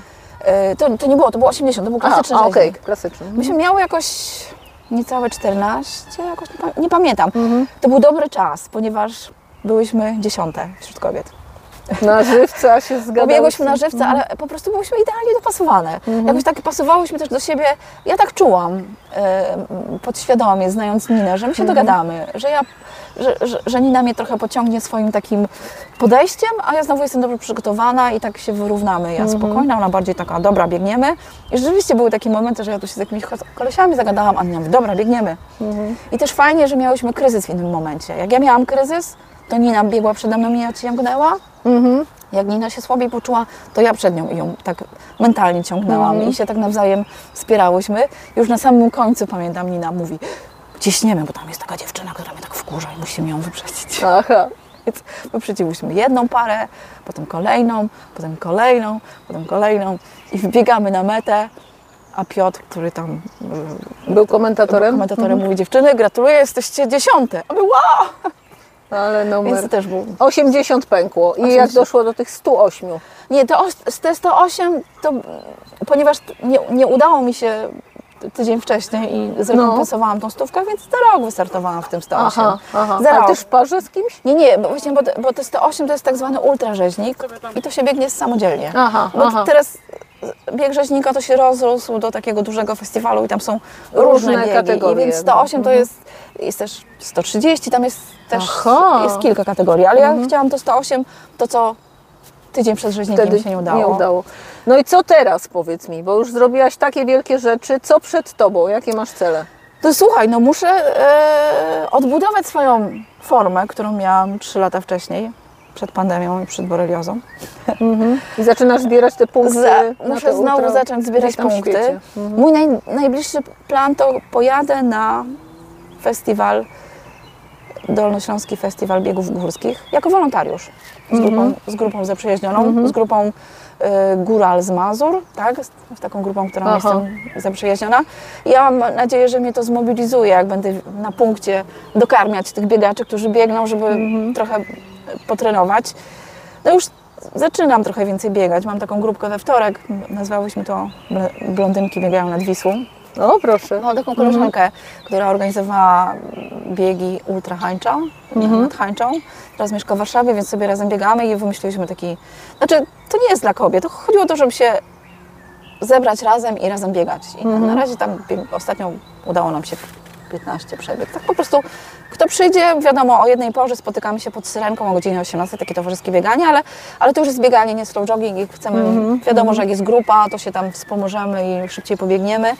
To, to nie było, to było 80, to był Aha, klasyczny a, okej, rzeźnik. klasyczny. Myśmy miały jakoś niecałe 14, jakoś nie pamiętam. Mhm. To był dobry czas, ponieważ byłyśmy dziesiąte wśród kobiet. Na żywca się zgadzałyśmy. Pobiegłyśmy na żywca, ale po prostu byłyśmy idealnie dopasowane. Jakoś tak pasowałyśmy też do siebie. Ja tak czułam e, podświadomie, znając Ninę, że my się dogadamy, że ja, że, że, że Nina mnie trochę pociągnie swoim takim podejściem, a ja znowu jestem dobrze przygotowana i tak się wyrównamy. Ja spokojna, ona bardziej taka, dobra, biegniemy. I rzeczywiście były takie momenty, że ja tu się z jakimiś ko- kolesiami zagadałam, a Nina mówi, dobra, biegniemy. I też fajnie, że miałyśmy kryzys w innym momencie. Jak ja miałam kryzys, to Nina biegła przede mną i ja ciągnęła. Jak Nina się słabiej poczuła, to ja przed nią ją tak mentalnie ciągnęłam i się tak nawzajem wspierałyśmy. Już na samym końcu pamiętam, Nina mówi, ciśniemy, bo tam jest taka dziewczyna, która mnie tak wkurza i musimy ją wyprzedzić. Aha. Więc wyprzedziłyśmy jedną parę, potem kolejną, potem kolejną, potem kolejną i wbiegamy na metę, a Piotr, który tam y, Był komentatorem? komentatorem mówi, dziewczyny, gratuluję, jesteście dziesiąte. A my, wow! Ale Więc numer. to też był 80 pękło. I jak 80. doszło do tych 108? Nie, to te 108, to, ponieważ nie, nie udało mi się tydzień wcześniej i zrekompensowałam tą stówkę, więc za rok wystartowałam w tym 108. Aha, aha. Za Ale też w parze z kimś? Nie, nie, bo właśnie, bo, te- bo te 108 to jest tak zwany ultrarzeźnik i to się biegnie samodzielnie. Aha, bo aha. teraz bieg rzeźnika to się rozrósł do takiego dużego festiwalu i tam są Różne różne, biegi. kategorie. I więc 108 to jest, jest też 130, tam jest też Aha. jest kilka kategorii, ale ja chciałam to 108, to co tydzień przed rzeźnikiem Wtedy się nie udało. nie udało. No i co teraz, powiedz mi, bo już zrobiłaś takie wielkie rzeczy. Co przed tobą? Jakie masz cele? To słuchaj, no muszę e, odbudować swoją formę, którą miałam 3 lata wcześniej, przed pandemią i przed boreliozą. I zaczynasz zbierać te punkty Za, muszę znowu ultra zacząć zbierać punkty. świecie. Mój naj, najbliższy plan to pojadę na festiwal, Dolnośląski Festiwal Biegów Górskich, jako wolontariusz. Z grupą, z grupą zaprzyjaźnioną, z grupą y, Góral z Mazur, tak? Z, z taką grupą, którą Aha. jestem zaprzyjaźniona. Ja mam nadzieję, że mnie to zmobilizuje, jak będę na punkcie dokarmiać tych biegaczy, którzy biegną, żeby trochę potrenować. No już zaczynam trochę więcej biegać. Mam taką grupkę we wtorek, nazwałyśmy to Bl- Blondynki biegają nad Wisłą. O, proszę. Mam taką koleżankę, która organizowała biegi Ultra Hańcza, nad Hańczą. Teraz mieszka w Warszawie, więc sobie razem biegamy i wymyśliliśmy taki... Znaczy, to nie jest dla kobiet. To chodziło o to, żeby się zebrać razem i razem biegać. I na- na razie tam ostatnio udało nam się 15 przebieg. Tak po prostu, kto przyjdzie, wiadomo, o jednej porze spotykamy się pod syrenką o godzinie 18, takie towarzyskie bieganie, ale, ale to już jest bieganie, nie slow jogging i chcemy, wiadomo, że jak jest grupa, to się tam wspomożemy i szybciej pobiegniemy.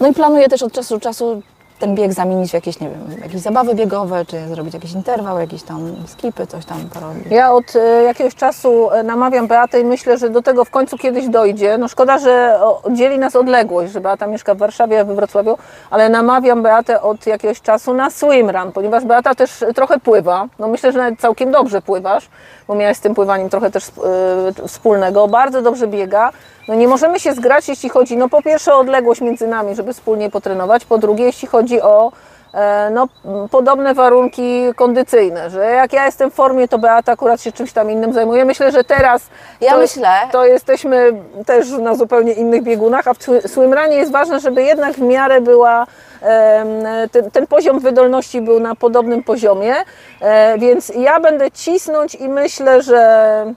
No i planuję też od czasu do czasu ten bieg zamienić w jakieś, nie wiem, jakieś zabawy biegowe, czy zrobić jakiś interwał, jakieś tam skipy, coś tam porobić. Ja od e, jakiegoś czasu e, namawiam Beatę i myślę, że do tego w końcu kiedyś dojdzie. No szkoda, że dzieli nas odległość, że Beata mieszka w Warszawie, a we Wrocławiu, ale namawiam Beatę od jakiegoś czasu na swimrun, ponieważ Beata też trochę pływa. No myślę, że nawet całkiem dobrze pływasz, bo miałaś z tym pływaniem trochę też e, wspólnego. Bardzo dobrze biega. No nie możemy się zgrać, jeśli chodzi, no po pierwsze o odległość między nami, żeby wspólnie potrenować, po drugie, jeśli chodzi o e, no, podobne warunki kondycyjne, że jak ja jestem w formie, to Beata akurat się czymś tam innym zajmuje. Myślę, że teraz Ja to, myślę- to jesteśmy też na zupełnie innych biegunach, a w swi- swimrunie jest ważne, żeby jednak w miarę była ten, ten poziom wydolności był na podobnym poziomie, e, więc ja będę cisnąć i myślę, że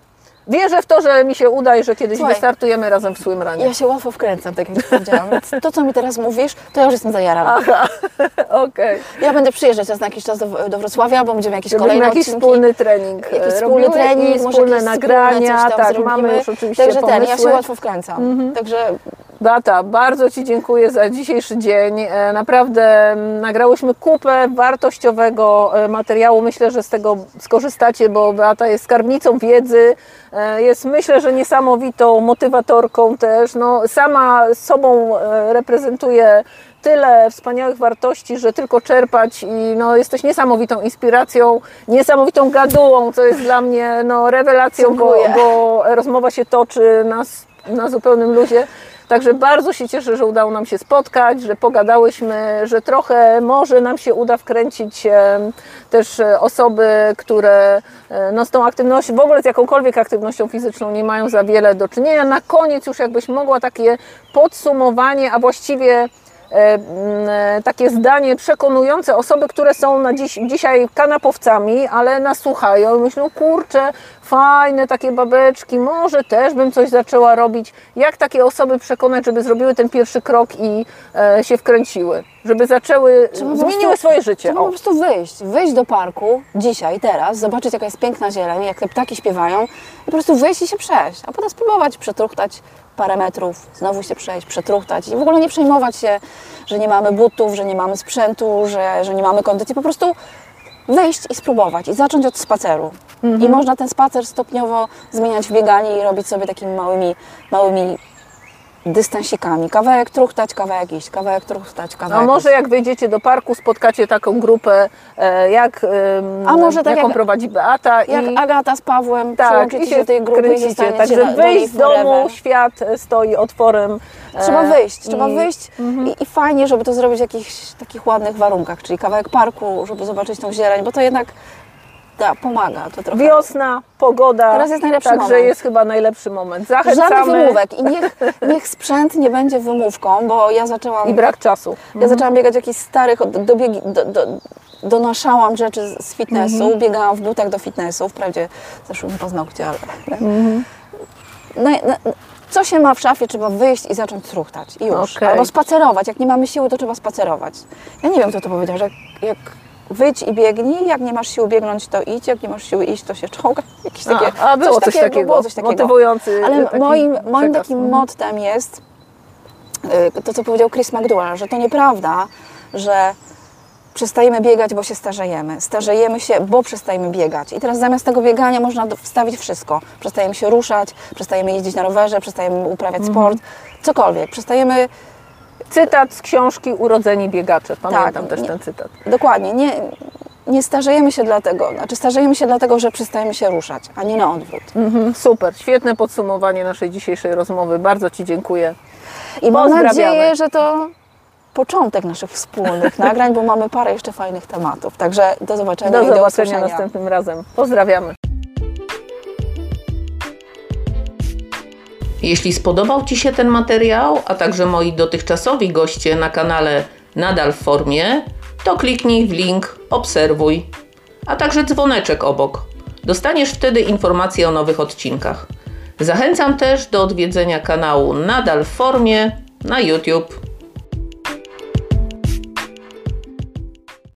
wierzę w to, że mi się uda i że kiedyś Słuchaj, wystartujemy razem w swimrunie. Ja się łatwo wkręcam, tak jak powiedziałam. Więc to, co mi teraz mówisz, to ja już jestem zajarana. Okej. Ja będę przyjeżdżać raz na jakiś czas do, do Wrocławia, bo będziemy jakieś Żebyśmy kolejne jakiś odcinki. wspólny trening e, jakiś robiły wspólny trening, wspólne nagrania, tak, zrobimy. mamy już oczywiście Także ten, ja się pomysły. Mhm. łatwo wkręcam. Także Beata, bardzo Ci dziękuję za dzisiejszy dzień. E, Naprawdę nagrałyśmy kupę wartościowego e, materiału. Myślę, że z tego skorzystacie, bo Beata jest skarbnicą wiedzy, e, jest myślę, że niesamowitą motywatorką też. No, sama sobą reprezentuje tyle wspaniałych wartości, że tylko czerpać i no, jesteś niesamowitą inspiracją, niesamowitą gadułą, co jest dla mnie no, rewelacją, bo, bo rozmowa się toczy na, s- na zupełnym luzie. Także bardzo się cieszę, że udało nam się spotkać, że pogadałyśmy, że trochę może nam się uda wkręcić też e, osoby, które e, no, z tą aktywnością, w ogóle z jakąkolwiek aktywnością fizyczną nie mają za wiele do czynienia. Na koniec już jakbyś mogła takie podsumowanie, a właściwie takie zdanie przekonujące osoby, które są na dziś, dzisiaj kanapowcami, ale nas słuchają i myślą, kurczę, fajne takie babeczki, może też bym coś zaczęła robić. Jak takie osoby przekonać, żeby zrobiły ten pierwszy krok i e, się wkręciły? Żeby zaczęły, Trzeba zmieniły prostu- swoje życie. Trzeba O. po prostu wyjść, wyjść do parku dzisiaj, teraz, zobaczyć jaka jest piękna zieleń, jak te ptaki śpiewają i po prostu wyjść i się przejść, a potem spróbować przetruchtać parę metrów, znowu się przejść, przetruchtać i w ogóle nie przejmować się, że nie mamy butów, że nie mamy sprzętu, że, że nie mamy kondycji, po prostu wyjść i spróbować i zacząć od spaceru. I można ten spacer stopniowo zmieniać w bieganie i robić sobie takimi małymi, małymi dystansikami. Kawałek truchtać, kawałek iść, kawałek truchtać, kawałek A może iść. jak wejdziecie do parku, spotkacie taką grupę, e, jak, A może tak jaką jak- prowadzi Beata. Jak i, Agata z Pawłem tak, i się tej grupy i kręcicie. zostaniecie Także na, wyjść z domu, świat e, stoi otworem. e, Trzeba wyjść, trzeba i- wyjść i, i fajnie, żeby to zrobić w jakichś takich ładnych warunkach, czyli kawałek parku, żeby zobaczyć tą zieleń, bo to jednak da, pomaga. To trochę. Wiosna, pogoda. Teraz jest najlepszy Także moment. jest chyba najlepszy moment. Żadnych Zachęcamy. wymówek i niech, niech sprzęt nie będzie wymówką, bo ja zaczęłam, I brak czasu. ja zaczęłam biegać jakichś starych, od- do, do, do, donaszałam rzeczy z- fitnessu, Mhm. biegałam w butach do fitnessu, wprawdzie zeszły mi paznokcie, ale... Mhm. No, no, co się ma w szafie, trzeba wyjść i zacząć truchtać i już. Okej. Albo spacerować, jak nie mamy siły, to trzeba spacerować. Ja nie wiem, kto to powiedział, że jak wyjdź i biegnij, jak nie masz siły biegnąć, to idź, jak nie masz siły iść, to się czołgaj. Jakieś takie, A, a było coś, takiego, było coś takiego. motywujący Ale taki moim, moim przekaz. takim Mhm. mottem jest y, to, co powiedział Chris McDowell, że to nieprawda, że przestajemy biegać, bo się starzejemy. Starzejemy się, bo przestajemy biegać. I teraz zamiast tego biegania można wstawić wszystko. Przestajemy się ruszać, przestajemy jeździć na rowerze, przestajemy uprawiać Mhm. sport, cokolwiek. Przestajemy, Cytat z książki Urodzeni biegacze. Pamiętam Tak, też nie- ten cytat. dokładnie, nie, nie starzejemy się dlatego, znaczy starzejemy się dlatego, że przestajemy się ruszać, a nie na odwrót. Mhm, super, świetne podsumowanie naszej dzisiejszej rozmowy. Bardzo Ci dziękuję. I mam nadzieję, że to początek naszych wspólnych nagrań, bo mamy parę jeszcze fajnych tematów. Także do zobaczenia Do i do zobaczenia usłyszenia. następnym razem. Pozdrawiamy. Jeśli spodobał Ci się ten materiał, a także moi dotychczasowi goście na kanale Nadal w formie, to kliknij w link Obserwuj, a także dzwoneczek obok. Dostaniesz wtedy informacje o nowych odcinkach. Zachęcam też do odwiedzenia kanału Nadal w formie na YouTube.